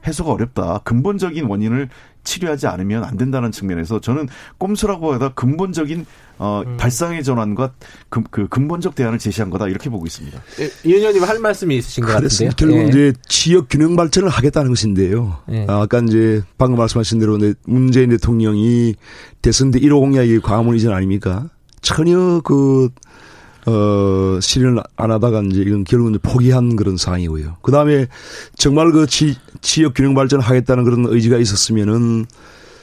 해소가 어렵다. 근본적인 원인을 치료하지 않으면 안 된다는 측면에서 저는 꼼수라고 하다 근본적인 어, 음. 발상의 전환과 그, 그, 근본적 대안을 제시한 거다 이렇게 보고 있습니다. 예, 이 의원님 할 말씀이 있으신 것 같은데요. 결국 예. 이제 지역 균형 발전을 하겠다는 것인데요. 예. 아, 아까 이제 방금 말씀하신 대로 문재인 대통령이 대선 때 1호 공약이 광화문 이전 아닙니까? 전혀 그 어, 실현을 안 하다가 이제 이건 결국은 포기한 그런 상황이고요. 그 다음에 정말 그 지, 지역 균형 발전을 하겠다는 그런 의지가 있었으면은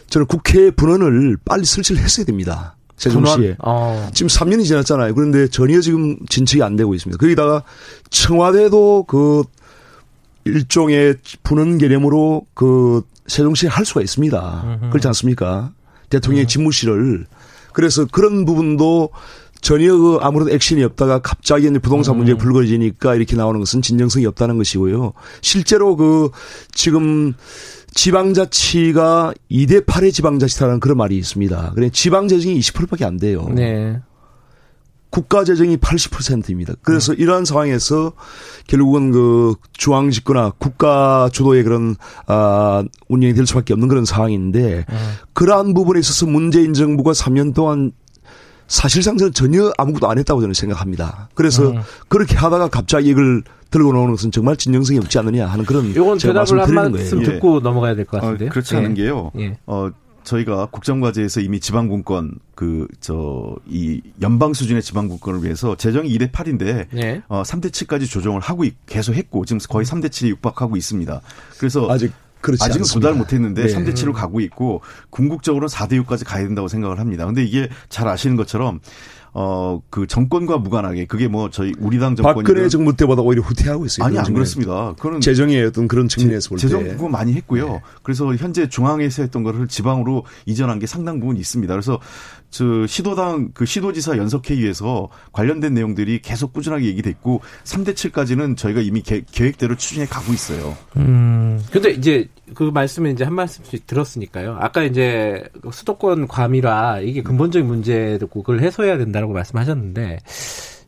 저는 국회 분원을 빨리 설치를 했어야 됩니다. 세종시에. 어. 지금 3년이 지났잖아요. 그런데 전혀 지금 진척이 안 되고 있습니다. 거기다가 청와대도 그 일종의 분원 개념으로 그 세종시에 할 수가 있습니다. 음흠. 그렇지 않습니까? 대통령의 음. 집무실을. 그래서 그런 부분도 전혀 그 아무런 액션이 없다가 갑자기 부동산 문제가 음. 불거지니까 이렇게 나오는 것은 진정성이 없다는 것이고요. 실제로 그 지금 지방자치가 2대 8의 지방자치라는 그런 말이 있습니다. 그래 지방 재정이 20%밖에 안 돼요. 네. 국가 재정이 80%입니다. 그래서 음. 이러한 상황에서 결국은 그 중앙 집권화 국가 주도의 그런 아 운영이 될 수밖에 없는 그런 상황인데 음. 그러한 부분에 있어서 문재인 정부가 3년 동안 사실상 저는 전혀 아무것도 안 했다고 저는 생각합니다. 그래서 음. 그렇게 하다가 갑자기 이걸 들고 나오는 것은 정말 진정성이 없지 않느냐 하는 그런 이건 대답을 한 말씀 거예요. 듣고 예. 넘어가야 될 것 같은데요. 어, 그렇지 않은 예. 게요. 예. 어, 저희가 국정과제에서 이미 지방분권 그 저 이 연방 수준의 지방분권을 위해서 재정이 2대 8인데 네. 어 3대 7까지 조정을 하고 계속 했고 지금 거의 3대 7에 육박하고 있습니다. 그래서 아직 아직은 도달 못했는데 네. 3대 7로 가고 있고 궁극적으로는 4대 6까지 가야 된다고 생각을 합니다. 근데 이게 잘 아시는 것처럼 어, 그 정권과 무관하게 그게 뭐 저희 우리 당 정권이 박근혜 정부 때보다 오히려 후퇴하고 있어요. 아니 안 그렇습니다. 그런 재정의 어떤 그런 측면에서 볼 때. 재정 부분 많이 했고요. 네. 그래서 현재 중앙에서 했던 거를 지방으로 이전한 게 상당 부분 있습니다. 그래서 저 시도당 그 시도지사 연석회의에서 관련된 내용들이 계속 꾸준하게 얘기됐고 3대 7까지는 저희가 이미 계, 계획대로 추진해 가고 있어요. 음. 근데 이제 그 말씀에 이제 한 말씀씩 들었으니까요. 아까 이제 수도권 과밀화 이게 근본적인 문제고 그걸 해소해야 된다고 말씀하셨는데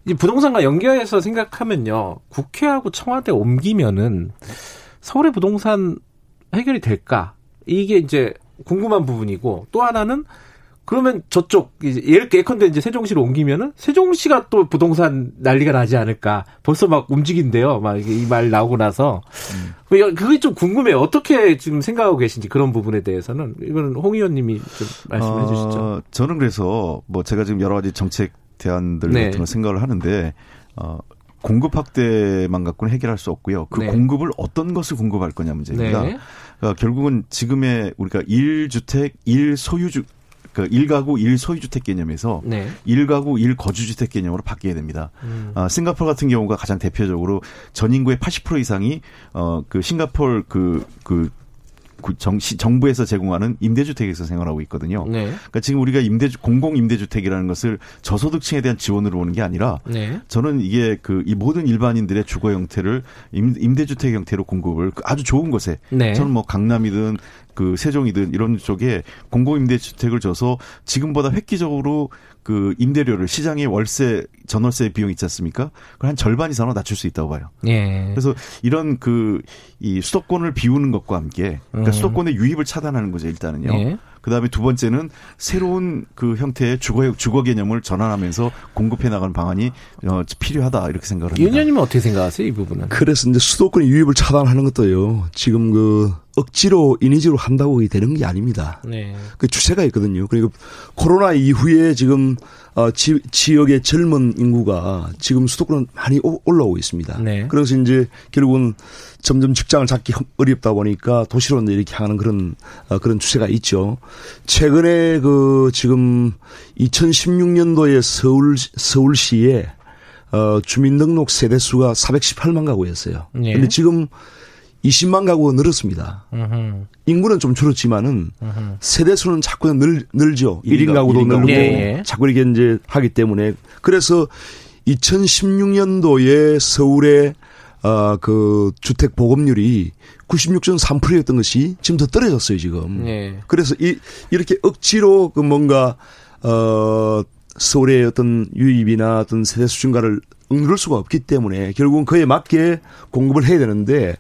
이 부동산과 연결해서 생각하면요. 국회하고 청와대 옮기면은 서울의 부동산 해결이 될까? 이게 이제 궁금한 부분이고 또 하나는 그러면 저쪽 예를 예컨대 이제 세종시로 옮기면은 세종시가 또 부동산 난리가 나지 않을까 벌써 막 움직인대요 막 이 말 나오고 나서 음. 그게 좀 궁금해요 어떻게 지금 생각하고 계신지 그런 부분에 대해서는 이거는 홍 의원님이 좀 말씀해 어, 주시죠 저는 그래서 뭐 제가 지금 여러 가지 정책 대안들 네. 같은 걸 생각을 하는데 어 공급 확대만 갖고는 해결할 수 없고요. 그 네. 공급을 어떤 것을 공급할 거냐 문제입니다. 네. 그러니까 결국은 지금의 우리가 1주택 1소유주 그 1가구 1소유주택 개념에서 네. 1가구 1거주주택 개념으로 바뀌어야 됩니다. 음. 어, 싱가포르 같은 경우가 가장 대표적으로 전 인구의 80% 이상이 어, 그 싱가포르 그, 그 정, 정부에서 제공하는 임대주택에서 생활하고 있거든요. 네. 그러니까 지금 우리가 임대 공공 임대주택이라는 것을 저소득층에 대한 지원으로 오는 게 아니라 네. 저는 이게 그 이 모든 일반인들의 주거 형태를 임, 대주택 형태로 공급을 아주 좋은 곳에 네. 저는 뭐 강남이든 그 세종이든 이런 쪽에 공공 임대주택을 줘서 지금보다 획기적으로 그 임대료를 시장의 월세 전월세 비용 있지 않습니까? 그걸 한 절반 이상으로 낮출 수 있다고 봐요. 예. 그래서 이런 그 이 수도권을 비우는 것과 함께 그러니까 음. 수도권의 유입을 차단하는 거죠 일단은요. 예. 그다음에 두 번째는 새로운 그 형태의 주거 주거 개념을 전환하면서 공급해 나가는 방안이 어, 필요하다 이렇게 생각을 합니다. 윤현님은 어떻게 생각하세요 이 부분은? 그래서 이제 수도권 유입을 차단하는 것도요. 지금 그 억지로 인위적으로 한다고 되는 게 아닙니다. 네. 그 추세가 있거든요. 그리고 코로나 이후에 지금 어, 지, 지역의 젊은 인구가 지금 수도권은 많이 오, 올라오고 있습니다. 네. 그래서 이제 결국은 점점 직장을 잡기 어렵다 보니까 도시로 이렇게 하는 그런 어, 그런 추세가 있죠. 최근에 그 지금 2016년도에 서울 서울시에 어, 주민등록 세대 수가 418만 가구였어요. 네. 근데 지금 20만 가구가 늘었습니다. 으흠. 인구는 좀 줄었지만은 으흠. 세대 수는 자꾸 늘, 늘죠. 1인 가구도 1인 늘고 예, 예. 자꾸 이렇게 이제 하기 때문에 그래서 2016년도에 서울의 어, 그 주택 보급률이 96.3%였던 것이 지금 더 떨어졌어요, 지금. 예. 그래서 이 이렇게 억지로 그 뭔가 어 서울의 어떤 유입이나 어떤 세대 수준가를 응를 수가 없기 때문에 결국은 그에 맞게 공급을 해야 되는데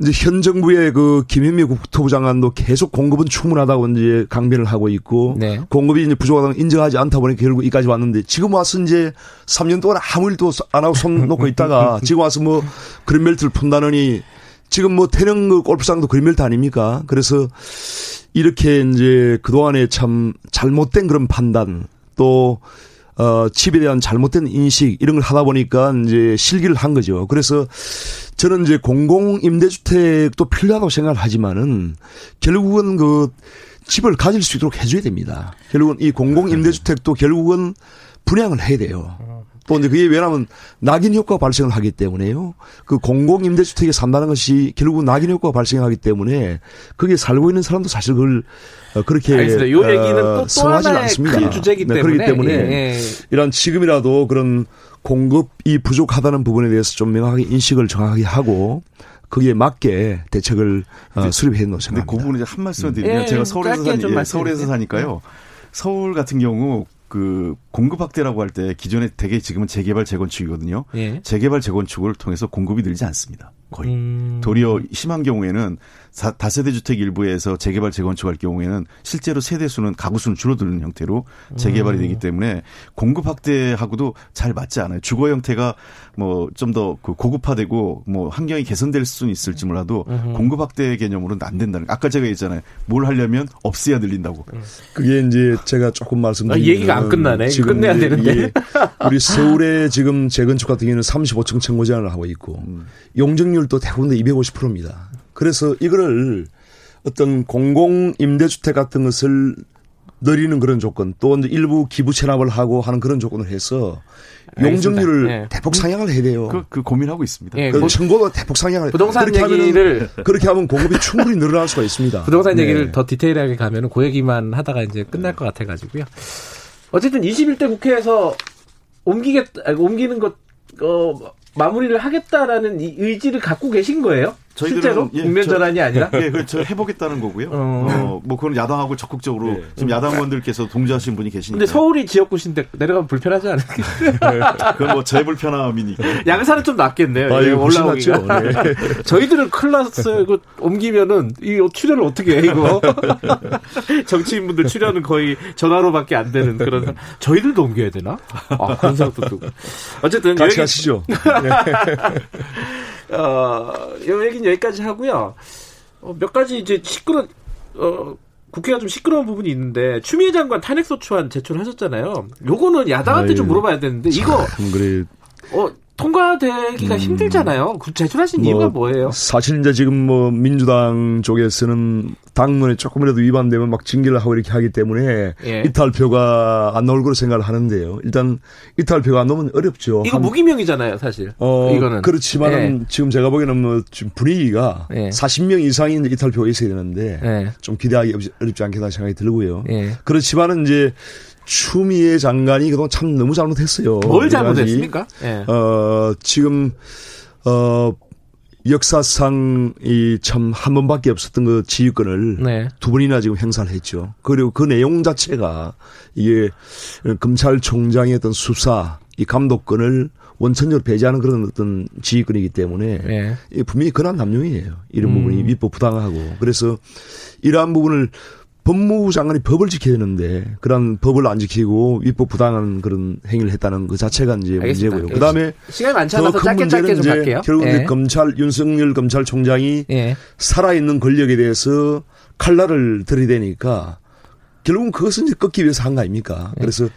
이제 현 정부의 그 김현미 국토부 장관도 계속 공급은 충분하다고 이제 강변을 하고 있고 네. 공급이 이제 부족하다고 인정하지 않다 보니 결국 이까지 왔는데 지금 와서 이제 3년 동안 아무 일도 안 하고 손 놓고 있다가 지금 와서 뭐 그린벨트를 푼다느니 지금 뭐 태릉 그 골프장도 그린벨트 아닙니까? 그래서 이렇게 이제 그동안에 참 잘못된 그런 판단 또 어, 칩에 대한 잘못된 인식 이런 걸 하다 보니까 이제 실기를 한 거죠. 그래서 저는 이제 공공 임대주택도 필요하다고 생각을 하지만은 결국은 그 집을 가질 수 있도록 해줘야 됩니다. 결국은 이 공공 임대주택도 결국은 분양을 해야 돼요. 또 이제 그게 왜냐하면 낙인 효과가 발생을 하기 때문에요. 그 공공 임대주택에 산다는 것이 결국은 낙인 효과가 발생하기 때문에 거기에 살고 있는 사람도 사실 그걸 어, 그렇게 알겠습니다. 요 얘기는 또, 또 성하지 않습니다. 큰 주제이기 네, 그렇기 때문에 예, 예. 이런 지금이라도 그런 공급이 부족하다는 부분에 대해서 좀 명확하게 인식을 정확하게 하고 거기에 맞게 대책을 어, 수립해 놓은 생각입니다. 그 부분에 한 말씀 드리면 예, 제가 서울에서 사니, 예, 서울에서 사니까요. 서울 같은 경우 그 공급 확대라고 할 때 기존에 대개 지금은 재개발 재건축이거든요. 예. 재개발 재건축을 통해서 공급이 늘지 않습니다. 거의. 음. 도리어 심한 경우에는 다세대 주택 일부에서 재개발 재건축할 경우에는 실제로 세대 수는 가구 수는 줄어드는 형태로 재개발이 되기 음. 때문에 공급 확대하고도 잘 맞지 않아요. 주거 형태가 뭐 좀더그 고급화되고 뭐 환경이 개선될 수는 있을지 몰라도 공급 확대 개념으로는 안 된다는. 아까 제가 얘기했잖아요. 뭘 하려면 없애야 들린다고. 음. 그게 이제 제가 조금 말씀드리면 아, 얘기가 안 끝나네. 지금 끝내야 되는데. 우리 서울에 지금 재건축 같은 경우는 35층 청구 제한을 하고 있고 음. 용적률도 대부분 250%입니다. 그래서 이거를 어떤 공공 임대주택 같은 것을 늘리는 그런 조건 또 일부 기부 체납을 하고 하는 그런 조건을 해서 용적률을 네. 대폭 상향을 해야 돼요. 그, 그 고민하고 있습니다. 네, 그 청구도 대폭 상향을 부동산 그렇게 얘기를 하면 그렇게 하면 공급이 충분히 늘어날 수가 있습니다. 부동산 네. 얘기를 더 디테일하게 가면은 그 얘기만 하다가 이제 끝날 것 같아 가지고요. 어쨌든 21대 국회에서 옮기겠 옮기는 것 어, 마무리를 하겠다라는 의지를 갖고 계신 거예요? 실제로 예, 국면 전환이 아니라 예, 그렇죠. 해보겠다는 거고요. 어. 어, 뭐 그건 야당하고 적극적으로 네. 지금 야당원들께서 동조하신 분이 계시니까. 근데 서울이 지역구신데 내려가면 불편하지 않을까요? 그건 뭐 제 불편함이니까. 양산은 좀 낫겠네요. 아, 예, 올라오기가. 네. 저희들은 났어요. 이거 옮기면은 이 출연을 어떻게 해 이거? 정치인분들 출연은 거의 전화로밖에 안 되는 그런. 저희들도 옮겨야 되나? 아 그런 생각도 들고. 어쨌든 같이 여기... 가시죠. 어, 요 얘기는 여기까지 하고요. 어, 몇 가지 이제 시끄러, 어, 국회가 좀 시끄러운 부분이 있는데 추미애 장관 탄핵소추안 제출하셨잖아요. 요거는 야당한테 아유, 좀 물어봐야 되는데 이거 그래. 어 통과되기가 음, 힘들잖아요. 그 제출하신 뭐, 이유가 뭐예요? 사실 이제 지금 뭐 민주당 쪽에서는 당론에 조금이라도 위반되면 막 징계를 하고 이렇게 하기 때문에 예. 이탈표가 안 나올 거로 생각을 하는데요. 일단 이탈표가 안 나오면 어렵죠. 이거 한, 무기명이잖아요, 사실. 어, 이거는 그렇지만 예. 지금 제가 보기에는 뭐 지금 분위기가 예. 40명 이상이 이제 이탈표가 있어야 되는데 예. 좀 기대하기 어렵지 않겠다 생각이 들고요. 예. 그렇지만은 이제 추미애 장관이 그동안 참 너무 잘못했어요. 뭘 잘못했습니까? 네. 어, 지금, 어, 역사상 이 참 한 번밖에 없었던 그 지휘권을 네. 두 번이나 지금 행사를 했죠. 그리고 그 내용 자체가 이게 검찰총장의 어떤 수사, 이 감독권을 원천적으로 배제하는 그런 어떤 지휘권이기 때문에 네. 분명히 권한 남용이에요. 이런 음. 부분이 위법 부당하고 그래서 이러한 부분을 법무부 장관이 법을 지켜야 되는데 그런 법을 안 지키고 위법 부당한 그런 행위를 했다는 그 자체가 이제 알겠습니다. 문제고요. 그다음에 시간이 많지 않아서 짧게 짧게 좀 갈게요. 결국 예. 검찰 윤석열 검찰총장이 예. 살아 있는 권력에 대해서 칼날을 들이대니까 결국은 그것은 이제 꺾기 위해서 한 거 아닙니까? 네. 그래서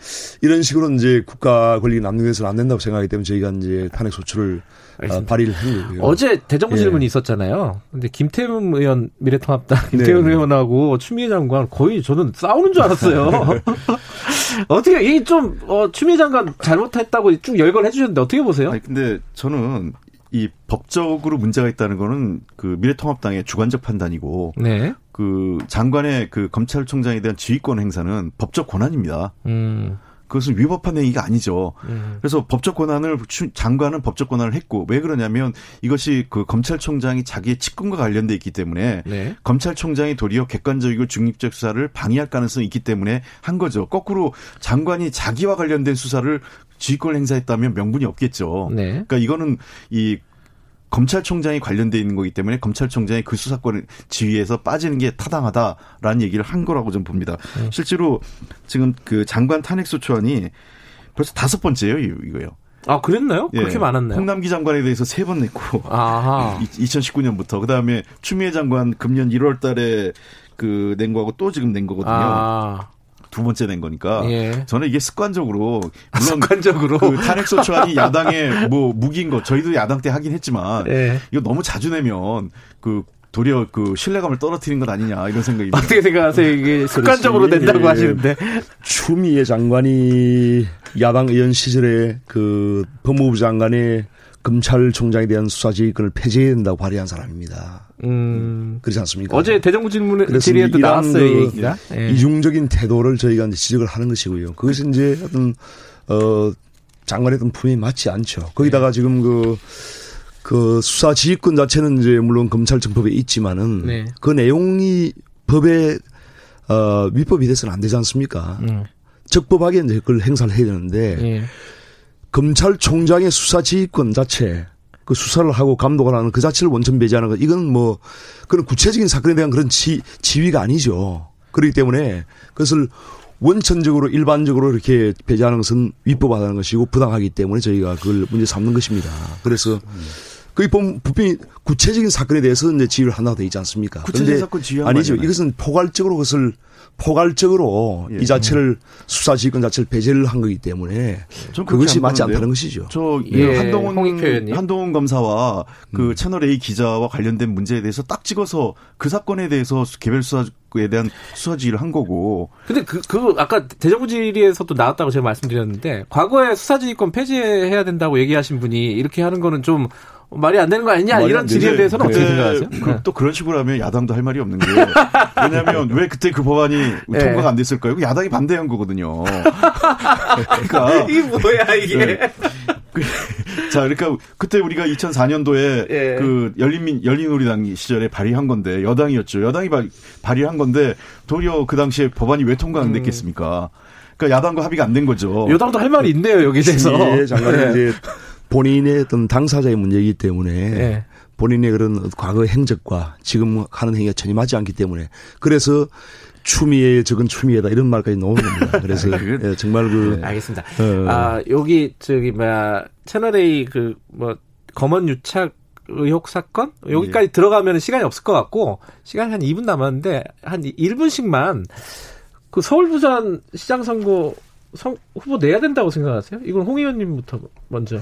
이런 식으로 이제 국가 권리 남용해서는 안 된다고 생각하기 때문에 저희가 이제 탄핵 소추를 어, 발의를 한 거고요. 어제 대정부 예. 질문이 있었잖아요. 근데 김태훈 의원 미래통합당 김태훈 네. 의원하고 추미애 장관 거의 저는 싸우는 줄 알았어요. 어떻게 이좀 어, 추미애 장관 잘못했다고 쭉 열거해 주셨는데 어떻게 보세요? 아니, 근데 저는 이 법적으로 문제가 있다는 거는 그 미래통합당의 주관적 판단이고 네. 그 장관의 그 검찰총장에 대한 지휘권 행사는 법적 권한입니다. 음. 그것은 위법한 행위가 아니죠. 음. 그래서 법적 권한을 장관은 법적 권한을 했고 왜 그러냐면 이것이 그 검찰총장이 자기의 직권과 관련돼 있기 때문에 네. 검찰총장이 도리어 객관적이고 중립적 수사를 방해할 가능성이 있기 때문에 한 거죠. 거꾸로 장관이 자기와 관련된 수사를 지휘권 행사했다면 명분이 없겠죠. 네. 그러니까 이거는 이 검찰총장이 관련돼 있는 거기 때문에 검찰총장이 그 수사권을 지휘해서 빠지는 게 타당하다라는 얘기를 한 거라고 좀 봅니다. 네. 실제로 지금 그 장관 탄핵소추안이 벌써 다섯 번째예요, 이거요. 아, 그랬나요? 예. 그렇게 많았나요? 홍남기 장관에 대해서 세 번 냈고. 아하. 2019년부터. 그 다음에 추미애 장관 금년 1월 달에 그 낸 거하고 또 지금 낸 거거든요. 아. 두 번째 낸 거니까 예. 저는 이게 습관적으로 물론 습관적으로 그 탄핵 소추안이 야당의 뭐 무기인 거 저희도 야당 때 하긴 했지만 예. 이거 너무 자주 내면 그 도리어 그 신뢰감을 떨어뜨린 것 아니냐 이런 생각이 어떻게 생각하세요 이게 습관적으로 된다고 예. 하시는데 추미애 장관이 야당 의원 시절에 그 법무부 장관의 검찰총장에 대한 수사 지휘권을 폐지해야 된다고 발의한 사람입니다. 음. 그렇지 않습니까? 어제 대정부 질문에 질의에도 나왔어요, 그 얘기가. 예. 이중적인 태도를 저희가 이제 지적을 하는 것이고요. 그것이 이제 어떤, 어, 장관의 어떤 품이 맞지 않죠. 거기다가 네. 지금 그, 그 수사 지휘권 자체는 이제 물론 검찰청법에 있지만은 네. 그 내용이 법에 어, 위법이 돼서는 안 되지 않습니까? 음. 적법하게 이제 그걸 행사를 해야 되는데 예. 검찰총장의 수사 지휘권 자체 그 수사를 하고 감독을 하는 그 자체를 원천 배제하는 것 이건 뭐 그런 구체적인 사건에 대한 그런 지, 지위가 아니죠. 그렇기 때문에 그것을 원천적으로 일반적으로 이렇게 배제하는 것은 위법하다는 것이고 부당하기 때문에 저희가 그걸 문제 삼는 것입니다. 그래서 그게 보면 분명히 구체적인 사건에 대해서 이제 지휘를 한다고 되어 있지 않습니까? 구체적인 사건 지휘 아니죠. 이것은 포괄적으로 그것을 포괄적으로 예. 이 자체를 수사 지휘권 자체를 배제를 한 거기 때문에 그것이 맞지 않다는 것이죠. 저 예. 한동훈 한동훈 검사와 그 음. 채널 A 기자와 관련된 문제에 대해서 딱 찍어서 그 사건에 대해서 개별 수사에 대한 수사 지휘를 한 거고. 근데 그, 그 아까 대정부 질의에서도 나왔다고 제가 말씀드렸는데 과거에 수사 지휘권 폐지해야 된다고 얘기하신 분이 이렇게 하는 거는 좀 말이 안 되는 거 아니냐 이런 질의에 대해서는 어떻게 생각하세요? 그, 네. 또 그런 식으로 하면 야당도 할 말이 없는 게요. 왜냐하면 왜 그때 그 법안이 네. 통과가 안 됐을까요? 야당이 반대한 거거든요. 그러니까 이게 뭐야 이게? 네. 그, 자, 그러니까 그때 우리가 2004년도에 예. 그 열린민 열린우리당 시절에 발의한 건데 여당이었죠. 여당이 발, 발의한 건데 도리어 그 당시에 법안이 왜 통과 안 음. 됐겠습니까? 그러니까 야당과 합의가 안 된 거죠. 여당도 할 말이 있네요 여기 대해서. 예, 장관이 네. 이제 본인의 어떤 당사자의 문제이기 때문에 네. 본인의 그런 과거 행적과 지금 하는 행위가 전혀 맞지 않기 때문에 그래서 추미애 적은 추미애다 이런 말까지 나오는 겁니다. 그래서 예, 정말 그 네, 알겠습니다. 어. 아 여기 저기 뭐야 채널 A 그 뭐 검언 유착 의혹 사건 여기까지 예. 들어가면 시간이 없을 것 같고 시간 한 2분 남았는데 한 1분씩만 그 서울 부산 시장 선거 성, 후보 내야 된다고 생각하세요? 이건 홍 의원님부터 먼저.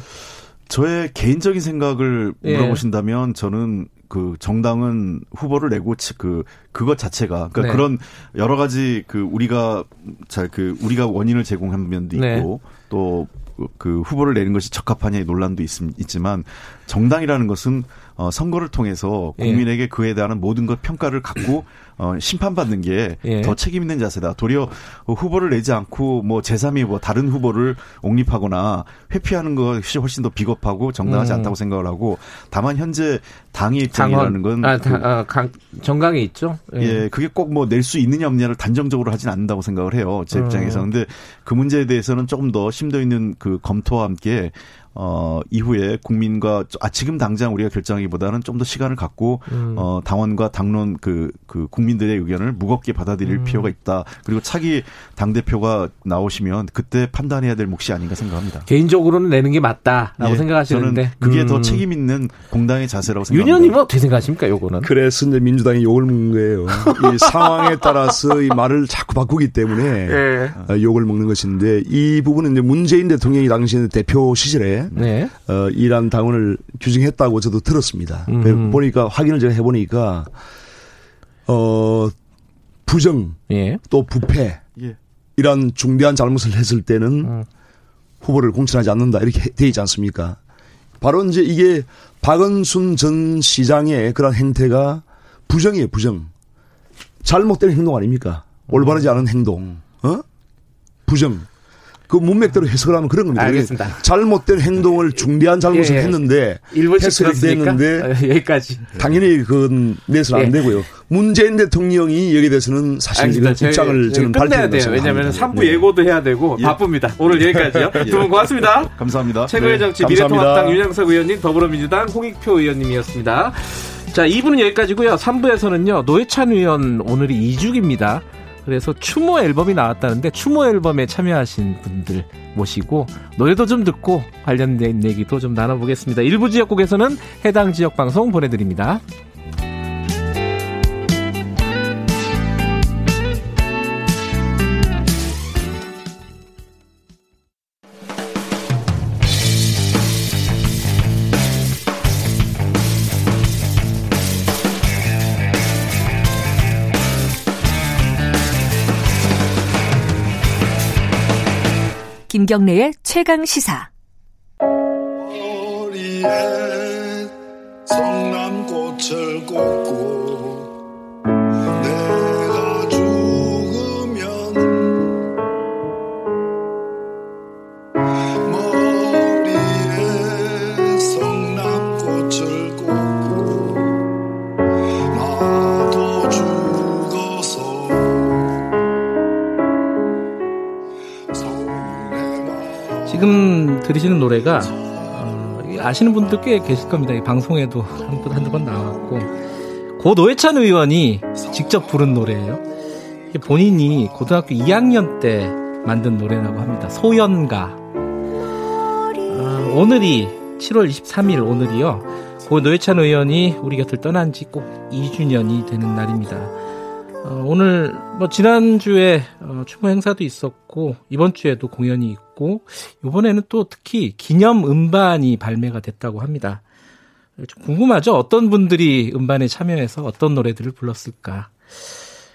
저의 개인적인 생각을 예. 물어보신다면 저는 그 정당은 후보를 내고 그 그것 자체가 그러니까 네. 그런 여러 가지 그 우리가 잘 그 우리가 원인을 제공한 면도 네. 있고 네. 또그 후보를 내는 것이 적합하냐의 논란도 있, 있지만 정당이라는 것은 어 선거를 통해서 예. 국민에게 그에 대한 모든 것 평가를 갖고 어, 심판받는 게더 예. 책임 있는 자세다. 도리어 후보를 내지 않고 뭐 제3의 뭐 다른 후보를 옹립하거나 회피하는 것이 훨씬 더 비겁하고 정당하지 음. 않다고 생각을 하고 다만 현재 당의 입장이라는 건 아, 다, 아, 강, 정강이 있죠. 예, 예 그게 꼭 뭐 낼 수 있느냐 없느냐를 단정적으로 하진 않는다고 생각을 해요. 제 음. 입장에서. 근데 그 문제에 대해서는 조금 더 심도 있는 그 검토와 함께 어, 이후에 국민과 아 지금 당장 우리가 결정하기보다는 좀 더 시간을 갖고 음. 어, 당원과 당론 그, 그 국민들의 의견을 무겁게 받아들일 음. 필요가 있다. 그리고 차기 당 대표가 나오시면 그때 판단해야 될 몫이 아닌가 생각합니다. 개인적으로는 내는 게 맞다라고 예, 생각하시는데 저는 그게 음. 더 책임 있는 공당의 자세라고 생각합니다. 윤현님은 어떻게 생각하십니까, 요거는? 그래서 이제 민주당이 욕을 먹는 거예요. 이 상황에 따라서 이 말을 자꾸 바꾸기 때문에 예. 어, 욕을 먹는 것인데 이 부분은 이제 문재인 대통령이 당시 대표 시절에 네. 어, 이란 당원을 규정했다고 저도 들었습니다. 음. 보니까 확인을 제가 해보니까 어 부정 예. 또 부패 예. 이런 중대한 잘못을 했을 때는 음. 후보를 공천하지 않는다 이렇게 돼 있지 않습니까? 바로 이제 이게 박은순 전 시장의 그런 행태가 부정이에요, 부정. 잘못된 행동 아닙니까? 올바르지 않은 행동. 어? 부정. 그 문맥대로 해석을 하면 그런 겁니다. 알겠습니다. 잘못된 행동을 중대한 잘못을 예, 예. 했는데 해석이 됐는데 어, 여기까지 당연히 그건 내서는 예. 안 되고요. 문재인 대통령이 여기에 대해서는 사실 알겠습니다. 입장을 저는 밝혀야 돼요. 왜냐하면 3부 네. 예고도 해야 되고 예. 바쁩니다. 오늘 여기까지요. 예. 두분 고맙습니다. 감사합니다. 최고의 정치 네. 미래통합당 윤영석 의원님, 더불어민주당 홍익표 의원님이었습니다. 자, 2부는 여기까지고요. 3부에서는요. 노회찬 의원 오늘이 2주기입니다. 그래서 추모 앨범이 나왔다는데 추모 앨범에 참여하신 분들 모시고 노래도 좀 듣고 관련된 얘기도 좀 나눠보겠습니다. 일부 지역국에서는 해당 지역 방송 보내드립니다. 김경래의 최강 시사. 성남꽃을 꽂고 지금 들으시는 노래가 어, 아시는 분들 꽤 계실 겁니다. 이 방송에도 한두 한두 번 나왔고 고 노회찬 의원이 직접 부른 노래예요. 본인이 고등학교 2학년 때 만든 노래라고 합니다. 소연가. 어, 오늘이 7월 23일 오늘이요. 고 노회찬 의원이 우리 곁을 떠난 지 꼭 2주년이 되는 날입니다. 어, 오늘 뭐 지난주에 어, 추모 행사도 있었고 이번 주에도 공연이 있고 이번에는 또 특히 기념 음반이 발매가 됐다고 합니다. 좀 궁금하죠? 어떤 분들이 음반에 참여해서 어떤 노래들을 불렀을까?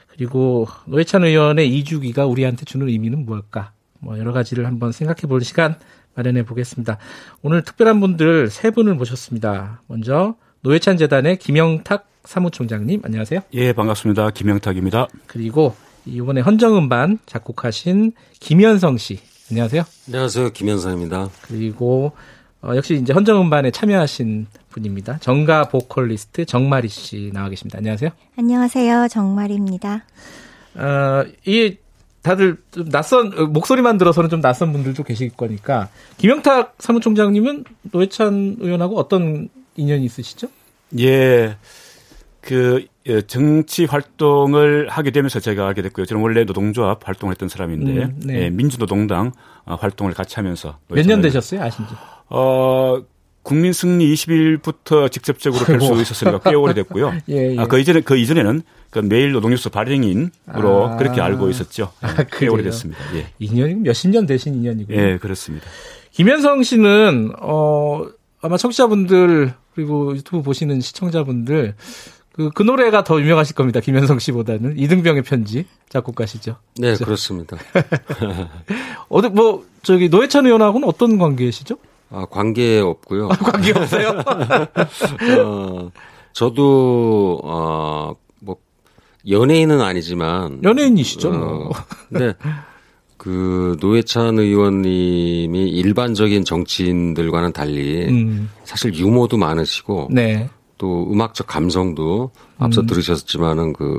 그리고 노회찬 의원의 2주기가 우리한테 주는 의미는 무엇일까? 뭐 여러 가지를 한번 생각해 볼 시간 마련해 보겠습니다. 오늘 특별한 분들 세 분을 모셨습니다. 먼저 노회찬 재단의 김영탁 사무총장님 안녕하세요. 예, 반갑습니다. 김영탁입니다. 그리고 이번에 헌정음반 작곡하신 김현성 씨 안녕하세요. 안녕하세요. 김현성입니다. 그리고 어, 역시 이제 헌정음반에 참여하신 분입니다. 정가 보컬리스트 정마리 씨 나와 계십니다. 안녕하세요. 안녕하세요. 정마리입니다. 어, 이 다들 좀 낯선 목소리만 들어서는 좀 낯선 분들도 계실 거니까 김영탁 사무총장님은 노회찬 의원하고 어떤 인연이 있으시죠? 예. 그 예, 정치 활동을 하게 되면서 제가 알게 됐고요. 저는 원래 노동조합 활동을 했던 사람인데 음, 네. 예, 민주노동당 어, 활동을 같이 하면서 몇 년 되셨어요, 아신지? 어 국민 승리 20일부터 직접적으로 뵐 수 있었으니까 꽤 오래됐고요. 예, 예. 아, 그 이전에 그 이전에는 그 매일 노동뉴스 발행인으로 아, 그렇게 알고 있었죠. 아, 꽤 오래됐습니다. 예. 2년이 몇십 년 되신 인연이고요. 예, 그렇습니다. 김현성 씨는 어 아마 청취자분들 그리고 유튜브 보시는 시청자분들 그, 그 노래가 더 유명하실 겁니다. 김현성 씨보다는. 이등병의 편지 작곡가시죠. 네, 그렇죠? 그렇습니다. 어디, 뭐, 저기, 노회찬 의원하고는 어떤 관계시죠? 아, 관계 없고요. 아, 관계 없어요? 어, 저도, 어, 뭐, 연예인은 아니지만. 연예인이시죠, 어, 뭐. 네. 그 노회찬 의원님이 일반적인 정치인들과는 달리 음. 사실 유머도 많으시고 네. 또 음악적 감성도 앞서 음. 들으셨지만은 그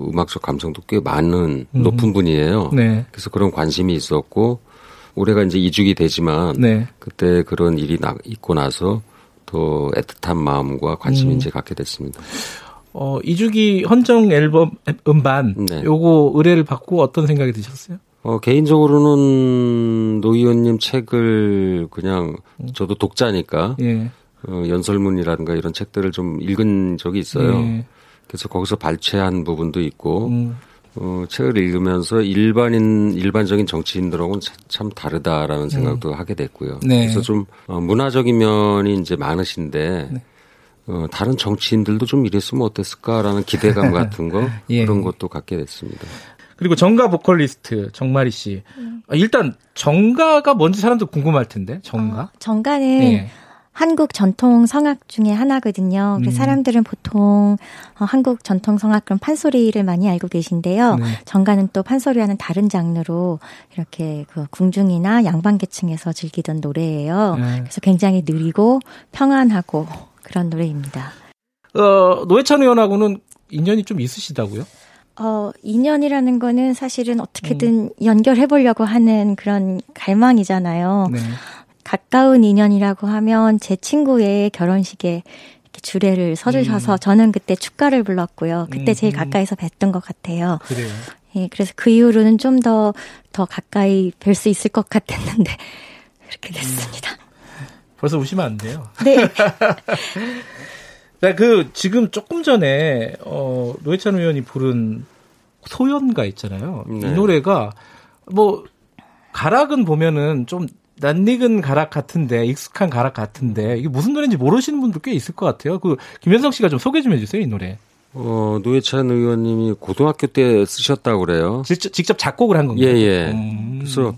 음악적 감성도 꽤 많은 음. 높은 분이에요. 네. 그래서 그런 관심이 있었고 올해가 이제 2주기 되지만 네. 그때 그런 일이 나, 있고 나서 더 애틋한 마음과 관심 음. 이제 갖게 됐습니다. 어, 2주기 헌정 앨범 음반 네. 요거 의뢰를 받고 어떤 생각이 드셨어요? 어, 개인적으로는 노 의원님 책을 그냥 음. 저도 독자니까 예. 어, 연설문이라든가 이런 책들을 좀 읽은 적이 있어요. 예. 그래서 거기서 발췌한 부분도 있고 음. 어, 책을 읽으면서 일반인 일반적인 정치인들하고는 참 다르다라는 생각도 음. 하게 됐고요. 네. 그래서 좀 어, 문화적인 면이 이제 많으신데 네. 어, 다른 정치인들도 좀 이랬으면 어땠을까라는 기대감 같은 거 예. 그런 것도 갖게 됐습니다. 그리고 정가 보컬리스트 정마리 씨. 음. 일단 정가가 뭔지 사람들 궁금할 텐데 정가. 어, 정가는 예. 한국 전통 성악 중에 하나거든요. 음. 사람들은 보통 어, 한국 전통 성악 그럼 판소리를 많이 알고 계신데요. 네. 정가는 또 판소리와는 다른 장르로 이렇게 그 궁중이나 양반계층에서 즐기던 노래예요. 네. 그래서 굉장히 느리고 평안하고 그런 노래입니다. 어, 노회찬 의원하고는 인연이 좀 있으시다고요? 어, 인연이라는 거는 사실은 어떻게든 음. 연결해 보려고 하는 그런 갈망이잖아요. 네. 가까운 인연이라고 하면 제 친구의 결혼식에 이렇게 주례를 서주셔서 음. 저는 그때 축가를 불렀고요. 그때 음. 제일 가까이서 뵀던 것 같아요. 그래요. 예, 그래서 그 이후로는 좀 더더 가까이 뵐 수 있을 것 같았는데 그렇게 됐습니다. 음. 벌써 우시면 안 돼요. 네. 네, 그 지금 조금 전에 어 노회찬 의원이 부른 소연가 있잖아요. 네. 이 노래가 뭐 가락은 보면은 좀 낯익은 가락 같은데 익숙한 가락 같은데 이게 무슨 노래인지 모르시는 분들 꽤 있을 것 같아요. 그 김현성 씨가 좀 소개 좀 해주세요 이 노래. 어 노회찬 의원님이 고등학교 때 쓰셨다고 그래요. 직접, 직접 작곡을 한 건가요? 예예. 예. 음. 그래서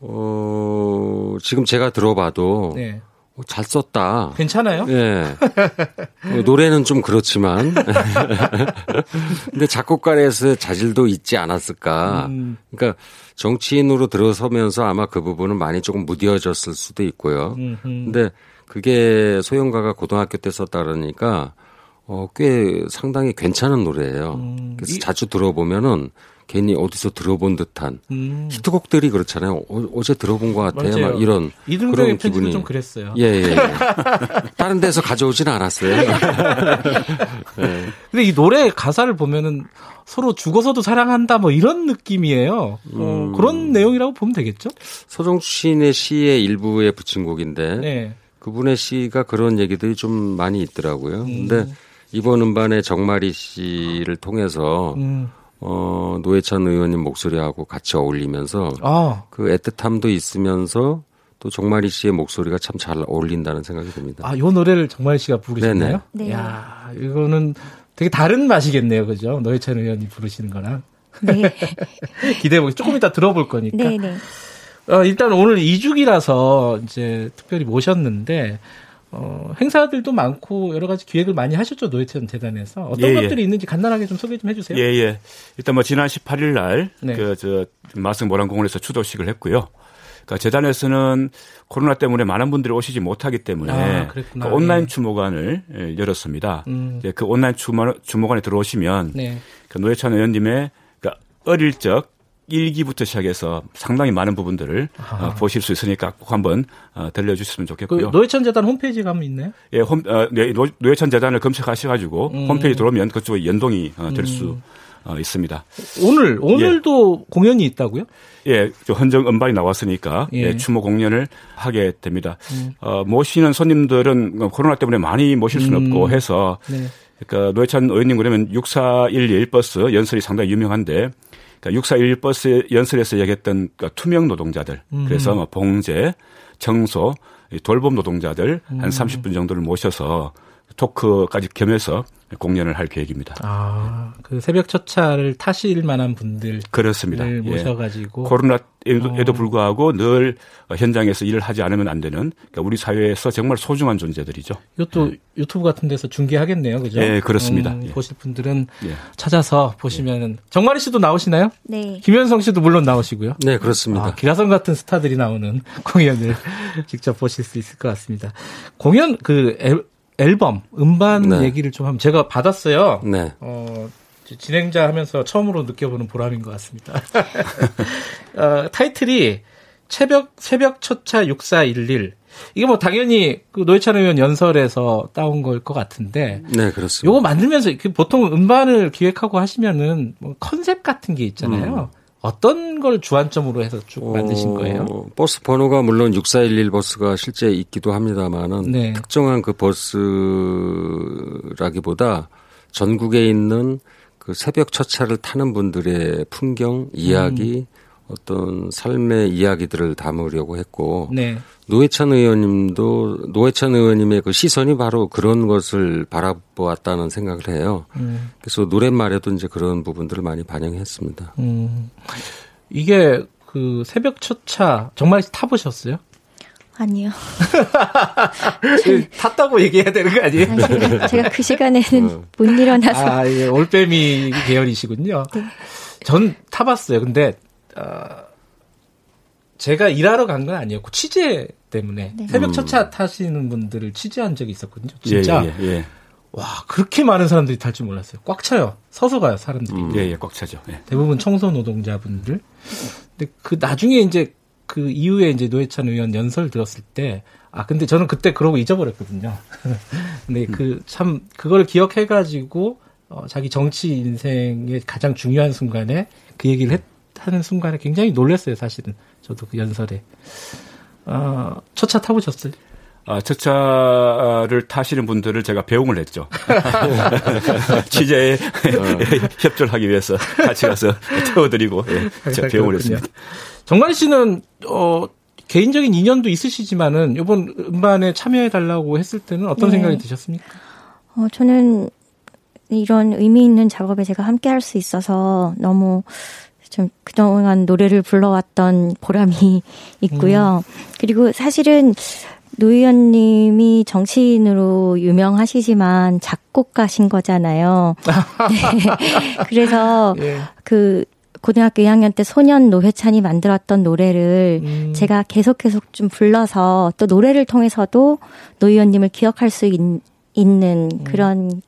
어 지금 제가 들어봐도 네. 어, 잘 썼다. 괜찮아요? 예. 어, 노래는 좀 그렇지만. 근데 작곡가에서 자질도 있지 않았을까. 음. 그러니까 정치인으로 들어서면서 아마 그 부분은 많이 조금 무뎌졌을 수도 있고요. 음흠. 근데 그게 소영가가 고등학교 때 썼다 그러니까 어, 꽤 상당히 괜찮은 노래예요. 음. 그래서 자주 들어보면은 괜히 어디서 들어본 듯한 음. 히트곡들이 그렇잖아요. 어, 제 들어본 것 같아요. 맞아요. 막 이런 그런 기분이 좀 그랬어요. 예, 예. 예. 다른 데서 가져오지는 않았어요. 네. 근데 이 노래 가사를 보면은 서로 죽어서도 사랑한다 뭐 이런 느낌이에요. 어, 음. 그런 내용이라고 보면 되겠죠? 서정수 시인의 시의 일부에 붙인 곡인데 네. 그분의 시가 그런 얘기들이 좀 많이 있더라고요. 음. 근데 이번 음반에 정마리 씨를 통해서 음. 어, 노회찬 의원님 목소리하고 같이 어울리면서 아. 그 애틋함도 있으면서 또 정마리 씨의 목소리가 참 잘 어울린다는 생각이 듭니다. 아, 요 노래를 정마리 씨가 부르시나요? 네. 야, 이거는 되게 다른 맛이겠네요. 그죠? 노회찬 의원이 부르시는 거랑. 네. 기대해 보고 조금 이따 들어볼 거니까. 네, 네. 어, 일단 오늘 2주기라서 이제 특별히 모셨는데 어, 행사들도 많고 여러 가지 기획을 많이 하셨죠 노예체험 재단에서 어떤 예, 예. 것들이 예. 있는지 간단하게 좀 소개 좀 해주세요. 예, 예. 일단 뭐 지난 18일 날 네. 그저 마승 모란공원에서 추도식을 했고요. 그러니까 재단에서는 코로나 때문에 많은 분들이 오시지 못하기 때문에 아, 그 온라인 예. 추모관을 예, 열었습니다. 음. 그 온라인 추모, 추모관에 들어오시면 네. 그 노예찬 의원님의 그러니까 어릴 적 일기부터 시작해서 상당히 많은 부분들을 어, 보실 수 있으니까 꼭 한번 어, 들려주셨으면 좋겠고요. 그 노회찬 재단 홈페이지 가면 있나요? 예, 홈, 어, 네, 노회찬 재단을 검색하셔가지고 음. 홈페이지 들어오면 그쪽에 연동이 어, 될수 음. 어, 있습니다. 오늘 오늘도 예. 공연이 있다고요? 예, 헌정 음반이 나왔으니까 예. 예, 추모 공연을 하게 됩니다. 음. 어, 모시는 손님들은 코로나 때문에 많이 모실 수는 음. 없고 해서 네. 그러니까 노회찬 의원님 그러면 6411 버스 연설이 상당히 유명한데 그러니까 641 버스 연설에서 얘기했던 그러니까 투명 노동자들 음. 그래서 뭐 봉제, 청소, 돌봄 노동자들 음. 한 30분 정도를 모셔서 토크까지 겸해서 공연을 할 계획입니다. 아, 그 새벽 첫차를 타실 만한 분들 그렇습니다. 예. 모셔가지고 코로나에도 어. 불구하고 늘 현장에서 일을 하지 않으면 안 되는 그러니까 우리 사회에서 정말 소중한 존재들이죠. 이것도 예. 유튜브 같은 데서 중계하겠네요, 그죠? 예, 그렇습니다. 음, 예. 보실 분들은 예. 찾아서 보시면은 정마리 씨도 나오시나요? 네. 김현성 씨도 물론 나오시고요. 네, 그렇습니다. 아, 기라성 같은 스타들이 나오는 공연을 직접 보실 수 있을 것 같습니다. 공연 그 앨범 음반 네. 얘기를 좀 하면 제가 받았어요. 네. 어, 진행자 하면서 처음으로 느껴보는 보람인 것 같습니다. 어, 타이틀이 새벽 새벽 첫차 6411 이게 뭐 당연히 그 노회찬 의원 연설에서 따온 걸 것 같은데. 네, 그렇습니다. 요거 만들면서 보통 음반을 기획하고 하시면은 뭐 컨셉 같은 게 있잖아요. 음. 어떤 걸 주안점으로 해서 쭉 어, 만드신 거예요? 버스 번호가 물론 6411 버스가 실제 있기도 합니다만은 네. 특정한 그 버스라기보다 전국에 있는 그 새벽 첫차를 타는 분들의 풍경, 이야기, 음. 어떤 삶의 이야기들을 담으려고 했고 네. 노회찬 의원님도 노회찬 의원님의 그 시선이 바로 그런 것을 바라보았다는 생각을 해요. 음. 그래서 노랫말에도 이제 그런 부분들을 많이 반영했습니다. 음. 이게 그 새벽 첫 차 정말 타보셨어요? 아니요. 탔다고 얘기해야 되는 거 아니에요? 아니, 제가, 그 시간에는 어. 못 일어나서. 아, 예, 올빼미 계열이시군요. 네. 전 타봤어요. 근데, 어, 제가 일하러 간 건 아니었고, 취재 때문에. 네. 새벽 첫차 음. 타시는 분들을 취재한 적이 있었거든요. 진짜. 예, 예, 예. 와, 그렇게 많은 사람들이 탈 줄 몰랐어요. 꽉 차요. 서서 가요, 사람들이. 음, 예, 예, 꽉 차죠. 예. 대부분 청소 노동자분들. 근데 그 나중에 이제 그 이후에 이제 노회찬 의원 연설 들었을 때, 아, 근데 저는 그때 그러고 잊어버렸거든요. 근데 그, 참, 그걸 기억해가지고, 어, 자기 정치 인생의 가장 중요한 순간에 그 얘기를 했, 하는 순간에 굉장히 놀랐어요, 사실은. 저도 그 연설에. 어, 첫 차 타보셨어요? 아, 첫 차를 타시는 분들을 제가 배웅을 했죠. 취재에 어. 협조를 하기 위해서 같이 가서 태워드리고 예, 제가 배웅을 했습니다. 정관 씨는 어, 개인적인 인연도 있으시지만은 이번 음반에 참여해 달라고 했을 때는 어떤 네. 생각이 드셨습니까? 어, 저는 이런 의미 있는 작업에 제가 함께 할 수 있어서 너무 좀 그동안 노래를 불러왔던 보람이 있고요. 음. 그리고 사실은 노 의원님이 정치인으로 유명하시지만 작곡가신 거잖아요. 네. 그래서 예. 그 고등학교 2학년 때 소년 노회찬이 만들었던 노래를 음. 제가 계속 계속 좀 불러서 또 노래를 통해서도 노 의원님을 기억할 수 있, 는 음. 그런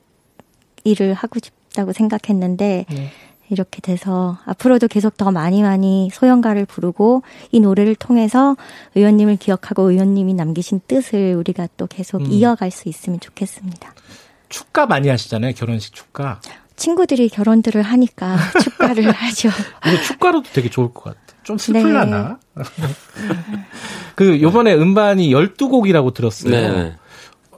일을 하고 싶다고 생각했는데 네. 이렇게 돼서 앞으로도 계속 더 많이 많이 소연가를 부르고 이 노래를 통해서 의원님을 기억하고 의원님이 남기신 뜻을 우리가 또 계속 음. 이어갈 수 있으면 좋겠습니다. 축가 많이 하시잖아요. 결혼식 축가. 친구들이 결혼들을 하니까 축가를 하죠. 이거 축가로도 되게 좋을 것 같아. 좀 슬플라나? 네. 그 요번에 음반이 12곡이라고 들었어요. 네.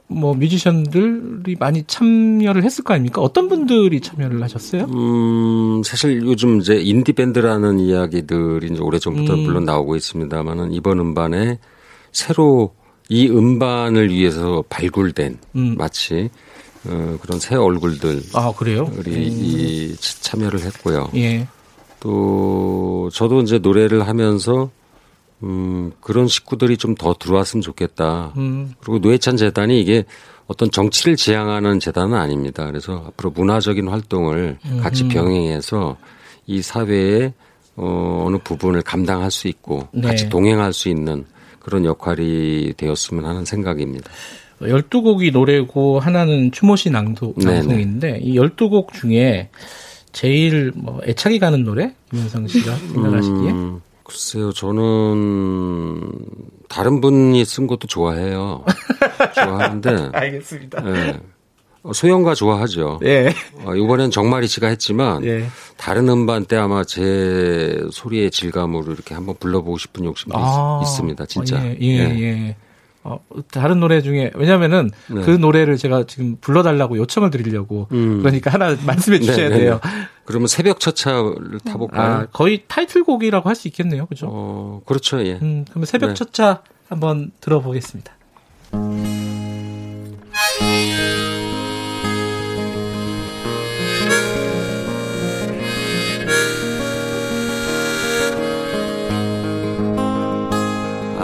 뭐 뮤지션들이 많이 참여를 했을 거 아닙니까? 어떤 분들이 참여를 하셨어요? 음, 사실 요즘 이제 인디 밴드라는 이야기들이 이제 오래전부터 음. 물론 나오고 있습니다만은 이번 음반에 새로 이 음반을 위해서 발굴된 음. 마치 어, 그런 새 얼굴들. 아, 그래요? 우리 음. 이 참여를 했고요. 예. 또 저도 이제 노래를 하면서 음, 그런 식구들이 좀 더 들어왔으면 좋겠다. 음. 그리고 노회찬 재단이 이게 어떤 정치를 지향하는 재단은 아닙니다. 그래서 앞으로 문화적인 활동을 음. 같이 병행해서 이 사회의 어, 어느 부분을 감당할 수 있고 네. 같이 동행할 수 있는 그런 역할이 되었으면 하는 생각입니다. 12곡이 노래고 하나는 추모시 낭도, 낭송인데 이 12곡 중에 제일 뭐 애착이 가는 노래? 김현성 씨가 생각하시기에? 음, 글쎄요, 저는 다른 분이 쓴 것도 좋아해요. 좋아하는데. 알겠습니다. 네. 소영가 좋아하죠. 예. 어, 이번엔 정마리 씨가 했지만 예. 다른 음반 때 아마 제 소리의 질감으로 이렇게 한번 불러보고 싶은 욕심이 아, 있, 습니다 진짜. 예, 예, 예. 예. 어, 다른 노래 중에 왜냐면은 네. 그 노래를 제가 지금 불러달라고 요청을 드리려고 음. 그러니까 하나 말씀해 주셔야 네, 네, 돼요. 그러면 새벽 첫차를 타볼까요? 아, 거의 타이틀곡이라고 할 수 있겠네요, 그죠? 어, 그렇죠, 예. 음, 그러면 새벽 네. 첫차 한번 들어보겠습니다.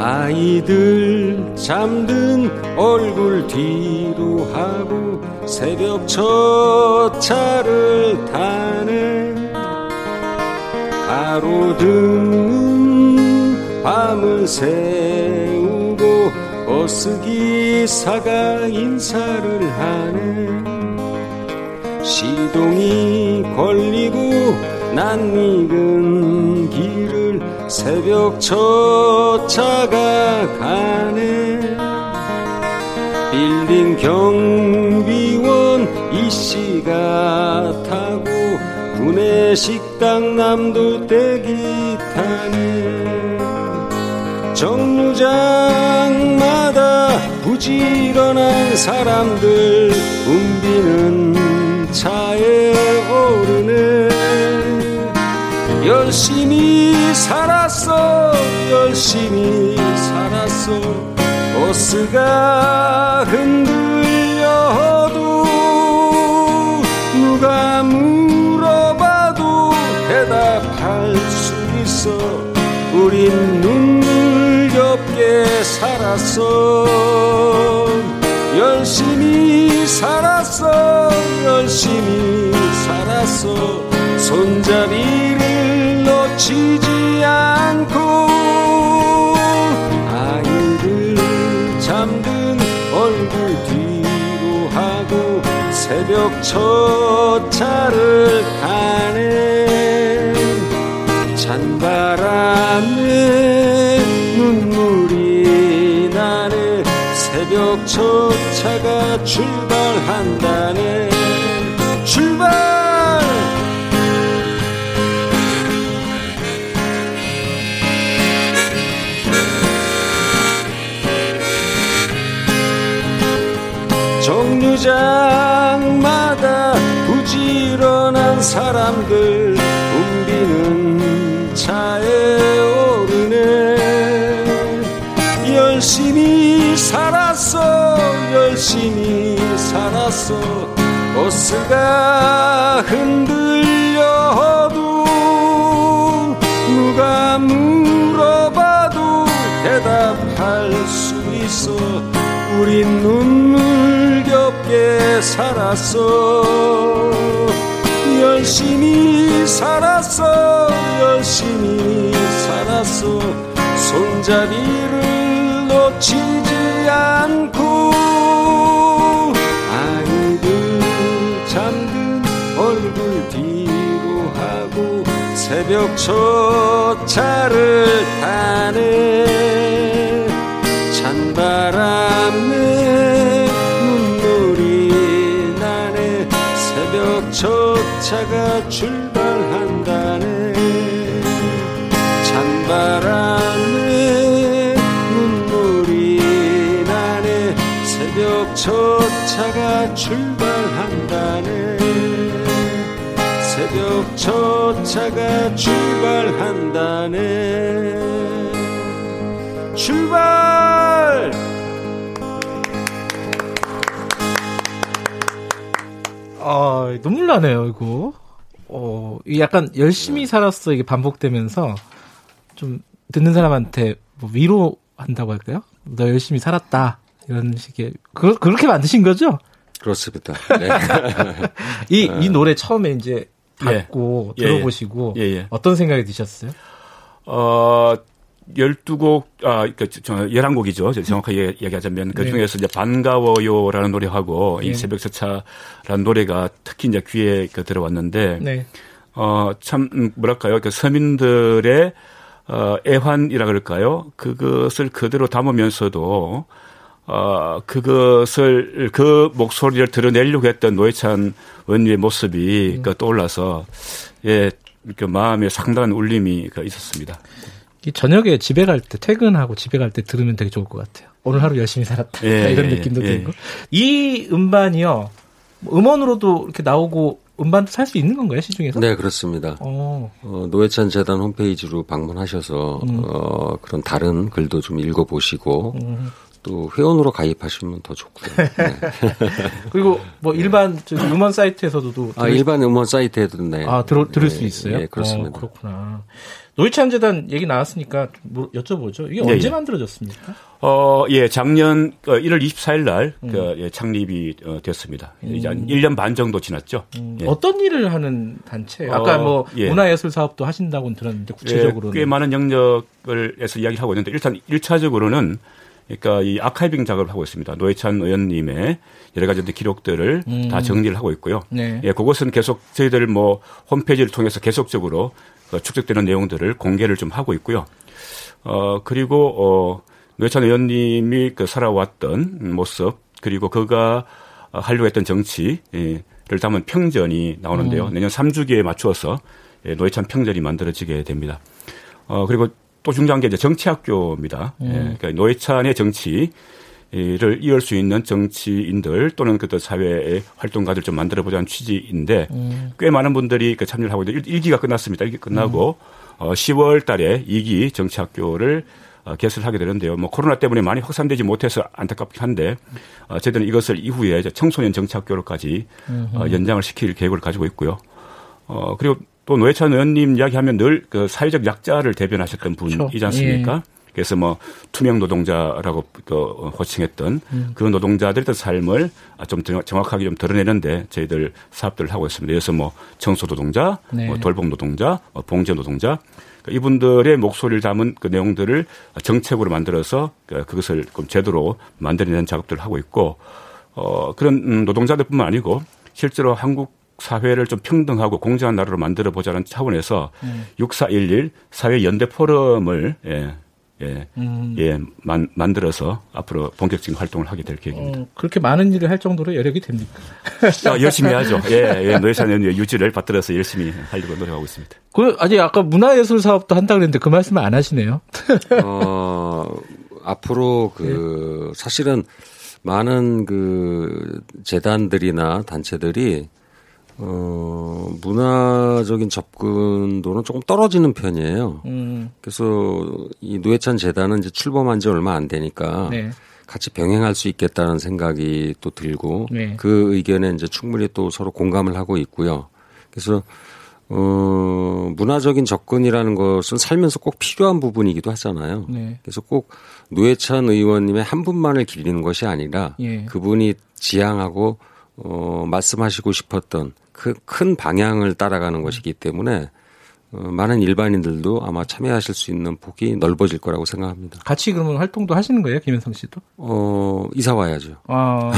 아이들 잠든 얼굴 뒤로 하고 새벽 첫 차를 타네. 가로등 밤을 새우고 버스기사가 인사를 하네. 시동이 걸리고 낯익은 길을 새벽 첫 차가 가네. 빌린 경비원 이씨가 타고 구내 식당 남도 떼기 타네. 정류장마다 부지런한 사람들 붐비는 차에 오르네 열심히 살았어 열심히 살았어. 버스가 흔들려도 누가 물어봐도 대답할 수 있어. 우린 눈물겹게 살았어. 열심히 살았어 열심히 살았어. 손잡이를 놓치지 않고 아이들 잠든 얼굴 뒤로 하고 새벽 첫 차를 가네. 찬바람에 눈물이 나네. 새벽 첫 차가 출발한다네. 출발 사람들 붐비는 차에 오르네. 열심히 살았어 열심히 살았어. 버스가 흔들려도 누가 물어봐도 대답할 수 있어. 우린 눈물 겹게 살았어 열심히 살았어 열심히 살았어. 손잡이를 놓치지 않고 아이들 잠든 얼굴 뒤로 하고 새벽 첫 차를 타네 첫 차가 출발한다네. 찬바람에 눈물이 나네. 새벽 첫 차가 출발한다네. 새벽 첫 차가 출발한다네. 출발! 아, 눈물 나네요, 이거. 어, 약간 열심히 살았어, 이게 반복되면서 좀 듣는 사람한테 뭐 위로한다고 할까요? 너 열심히 살았다. 이런 식의. 그, 그렇게 만드신 거죠? 그렇습니다. 네. 이, 이 노래 처음에 이제 듣고 예. 들어보시고 예. 예. 어떤 생각이 드셨어요? 어, 12곡, 아, 그, 저, 11곡이죠. 정확하게 얘기하자면. 그 네. 중에서 이제 반가워요라는 노래하고 네. 이 새벽 세차라는 노래가 특히 이제 귀에 그 들어왔는데. 네. 어, 참, 음, 뭐랄까요. 그 서민들의 어, 애환이라 그럴까요? 그것을 그대로 담으면서도 어, 그것을, 그 목소리를 드러내려고 했던 노회찬 원유의 모습이 음. 그 떠올라서, 예, 그 마음에 상당한 울림이 그 있었습니다. 저녁에 집에 갈 때, 퇴근하고 집에 갈 때 들으면 되게 좋을 것 같아요. 오늘 하루 열심히 살았다. 예, 이런 예, 느낌도 예. 들고. 이 음반이요, 뭐 음원으로도 이렇게 나오고 음반도 살 수 있는 건가요 시중에서? 네 그렇습니다. 어. 어, 노회찬 재단 홈페이지로 방문하셔서 음. 어, 그런 다른 글도 좀 읽어보시고 음. 또 회원으로 가입하시면 더 좋고요. 네. 그리고 뭐 일반 음원 사이트에서도 아 일반 음원 사이트에도 네. 아 들어 들을 네, 수 있어요? 네 그렇습니다. 어, 그렇구나. 노회찬 재단 얘기 나왔으니까 뭐 여쭤보죠. 이게 예, 언제 예. 만들어졌습니까? 어, 예, 작년 1월 어, 24일 날 음. 그, 예, 창립이 어, 됐습니다. 음. 이제 한 1년 반 정도 지났죠. 음. 예. 어떤 일을 하는 단체예요? 아까 어, 뭐 예. 문화예술 사업도 하신다고 들었는데 구체적으로는 예, 꽤 많은 영역을 해서 이야기를 하고 있는데 일단 1차적으로는 그러니까 이 아카이빙 작업을 하고 있습니다. 노회찬 의원님의 여러 가지 기록들을 음. 다 정리를 하고 있고요. 네. 예, 그것은 계속 저희들 뭐 홈페이지를 통해서 계속적으로 축적되는 내용들을 공개를 좀 하고 있고요. 어, 그리고, 어, 노회찬 의원님이 그 살아왔던 모습, 그리고 그가 하려고 했던 정치를 담은 평전이 나오는데요. 음. 내년 3주기에 맞추어서 예, 노회찬 평전이 만들어지게 됩니다. 어, 그리고 또 중요한 게 이제 정치학교입니다. 음. 예, 그러니까 노회찬의 정치, 를 이을 수 있는 정치인들 또는 그 사회의 활동가들 좀 만들어 보자는 취지인데 음. 꽤 많은 분들이 그 참여를 하고 있는데 1 기가 끝났습니다. 1기 끝나고 음. 어 10월 달에 2기 정치학교를 어, 개설을 하게 되는데요. 뭐 코로나 때문에 많이 확산되지 못해서 안타깝긴 한데 어, 저희들은 이것을 이후에 청소년 정치학교로까지 어, 연장을 시킬 계획을 가지고 있고요. 어 그리고 또 노회찬 의원님 이야기하면 늘 그 사회적 약자를 대변하셨던 분이지 않습니까? 예. 그래서 뭐 투명 노동자라고 또 호칭했던 음. 그 노동자들의 삶을 좀 정확하게 좀 드러내는데 저희들 사업들을 하고 있습니다. 그래서 뭐 청소 노동자, 네. 뭐 돌봄 노동자, 뭐 봉제 노동자 그러니까 이분들의 목소리를 담은 그 내용들을 정책으로 만들어서 그 그것을 제대로 만들어내는 작업들을 하고 있고 어 그런 음, 노동자들뿐만 아니고 실제로 한국 사회를 좀 평등하고 공정한 나라로 만들어 보자는 차원에서 음. 6411 사회 연대 포럼을 예, 예, 음. 예, 만, 만들어서 앞으로 본격적인 활동을 하게 될 계획입니다. 어, 그렇게 많은 일을 할 정도로 여력이 됩니까? 아, 열심히 하죠. 예, 예, 노예사는 유지를 받들어서 열심히 하려고 노력하고 있습니다. 그, 아니, 아까 문화예술 사업도 한다 그랬는데 그 말씀을 안 하시네요. 어, 앞으로 그, 네. 사실은 많은 그 재단들이나 단체들이 어, 문화적인 접근도는 조금 떨어지는 편이에요. 음. 그래서 이 노회찬 재단은 이제 출범한 지 얼마 안 되니까 네. 같이 병행할 수 있겠다는 생각이 또 들고 네. 그 의견에 이제 충분히 또 서로 공감을 하고 있고요. 그래서 어, 문화적인 접근이라는 것은 살면서 꼭 필요한 부분이기도 하잖아요. 네. 그래서 꼭 노회찬 의원님의 한 분만을 기리는 것이 아니라 예. 그분이 지향하고 어, 말씀하시고 싶었던 그 큰 방향을 따라가는 것이기 때문에 어, 많은 일반인들도 아마 참여하실 수 있는 폭이 넓어질 거라고 생각합니다. 같이 그러면 활동도 하시는 거예요, 김현성 씨도? 어, 이사 와야죠. 아,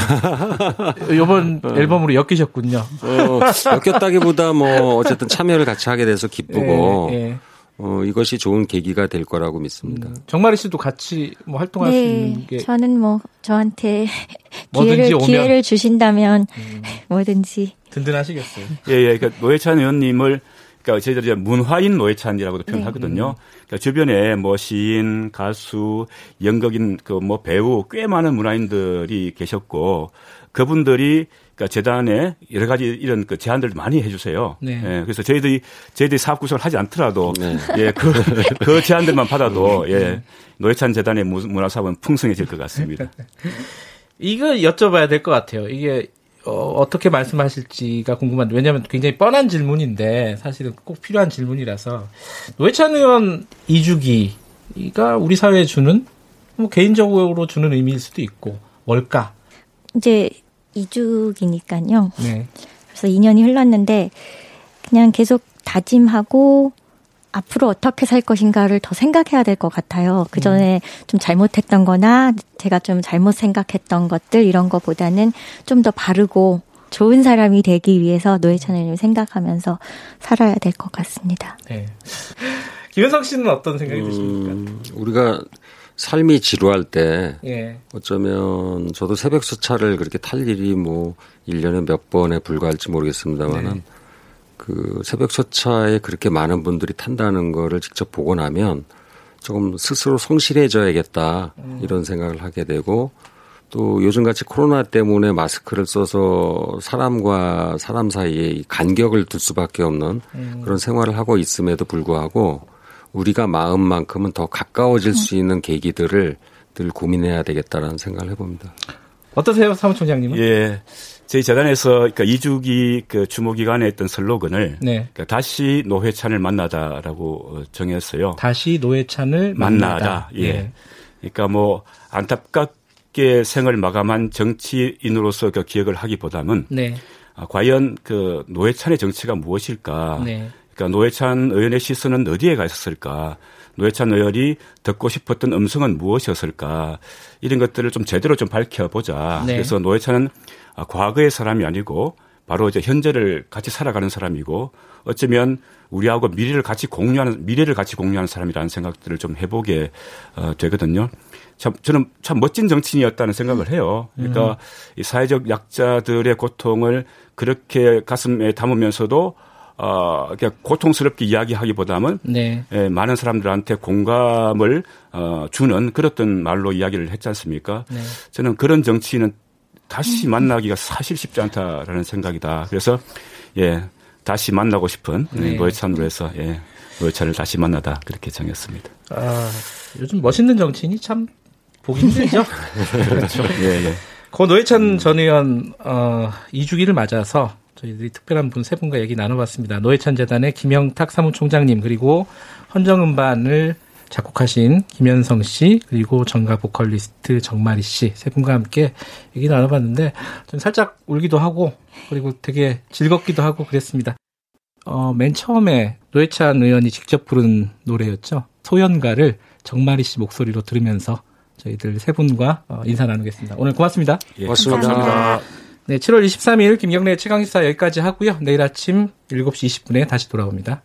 이번 어. 앨범으로 엮이셨군요. 어, 엮였다기보다 뭐 어쨌든 참여를 같이 하게 돼서 기쁘고 예, 예. 어, 이것이 좋은 계기가 될 거라고 믿습니다. 음, 정마리 씨도 같이 뭐 활동할 네, 수 있는 게 저는 뭐 저한테 기회를 기회를 주신다면 음. 뭐든지 든든하시겠어요. 예, 예. 그러니까 노회찬 의원님을 그러니까 저희들이 이제 문화인 노회찬이라고도 표현하거든요. 네. 그러니까 주변에 뭐 시인, 가수, 연극인, 그 뭐 배우 꽤 많은 문화인들이 계셨고 그분들이 그러니까 재단에 여러 가지 이런 그 제안들도 많이 해주세요. 네. 예, 그래서 저희들이 저희들이 사업 구성을 하지 않더라도 네. 예, 그, 그 제안들만 받아도 예, 노회찬 재단의 문화 사업은 풍성해질 것 같습니다. 이거 여쭤봐야 될 것 같아요. 이게 어, 떻게 말씀하실지가 궁금한데 왜냐하면 굉장히 뻔한 질문인데 사실은 꼭 필요한 질문이라서 노회찬 의원 2주기가 우리 사회에 주는 뭐 개인적으로 주는 의미일 수도 있고 뭘까? 이제 2주기니까요. 네. 그래서 2년이 흘렀는데 그냥 계속 다짐하고 앞으로 어떻게 살 것인가를 더 생각해야 될 것 같아요. 그 전에 음. 좀 잘못했던 거나 제가 좀 잘못 생각했던 것들 이런 거보다는 좀 더 바르고 좋은 사람이 되기 위해서 노예찬을 생각하면서 살아야 될 것 같습니다. 네. 김현석 씨는 어떤 생각이 음, 드십니까? 우리가 삶이 지루할 때 예. 어쩌면 저도 새벽수 차를 그렇게 탈 일이 뭐 1년에 몇 번에 불과할지 모르겠습니다만은 네. 그 새벽 소차에 그렇게 많은 분들이 탄다는 거를 직접 보고 나면 조금 스스로 성실해져야겠다 음. 이런 생각을 하게 되고 또 요즘같이 코로나 때문에 마스크를 써서 사람과 사람 사이에 간격을 둘 수밖에 없는 음. 그런 생활을 하고 있음에도 불구하고 우리가 마음만큼은 더 가까워질 음. 수 있는 계기들을 늘 고민해야 되겠다라는 생각을 해봅니다. 어떠세요, 사무총장님은? 예. 저희 재단에서 그러니까 2주기 그 주모 기간에 했던 슬로건을 네. 그러니까 다시 노회찬을 만나다라고 정했어요. 다시 노회찬을 만나다. 만나다. 예. 예. 그러니까 뭐 안타깝게 생을 마감한 정치인으로서 그 기억을 하기보다는 네. 아, 과연 그 노회찬의 정치가 무엇일까? 네. 그러니까 노회찬 의원의 시선은 어디에 가 있었을까? 노회찬 의원이 듣고 싶었던 음성은 무엇이었을까? 이런 것들을 좀 제대로 좀 밝혀보자. 네. 그래서 노회찬은 아, 과거의 사람이 아니고 바로 이제 현재를 같이 살아가는 사람이고 어쩌면 우리하고 미래를 같이 공유하는 미래를 같이 공유하는 사람이라는 생각들을 좀 해보게 어, 되거든요. 참 저는 참 멋진 정치인이었다는 생각을 해요. 그러니까 음. 이 사회적 약자들의 고통을 그렇게 가슴에 담으면서도 어, 그냥 고통스럽게 이야기하기보다는 네. 예, 많은 사람들한테 공감을 어, 주는 그랬던 말로 이야기를 했지 않습니까? 네. 저는 그런 정치인은 다시 만나기가 사실 쉽지 않다라는 생각이다. 그래서 예 다시 만나고 싶은 네. 노회찬으로 해서 예 노회찬을 다시 만나다 그렇게 정했습니다. 아, 요즘 멋있는 정치인이 참 보기 힘들죠. 그렇죠. 예, 예. 고 노회찬 음. 전 의원 어, 2주기를 맞아서 저희들이 특별한 분 세 분과 얘기 나눠봤습니다. 노회찬 재단의 김영탁 사무총장님 그리고 헌정음반을 작곡하신 김현성 씨 그리고 정가 보컬리스트 정마리 씨 세 분과 함께 얘기 나눠봤는데 좀 살짝 울기도 하고 그리고 되게 즐겁기도 하고 그랬습니다. 어, 맨 처음에 노회찬 의원이 직접 부른 노래였죠. 소연가를 정마리 씨 목소리로 들으면서 저희들 세 분과 어, 인사 나누겠습니다. 오늘 고맙습니다. 예, 고맙습니다. 감사합니다. 네, 7월 23일 김경래 최강시사 여기까지 하고요. 내일 아침 7시 20분에 다시 돌아옵니다.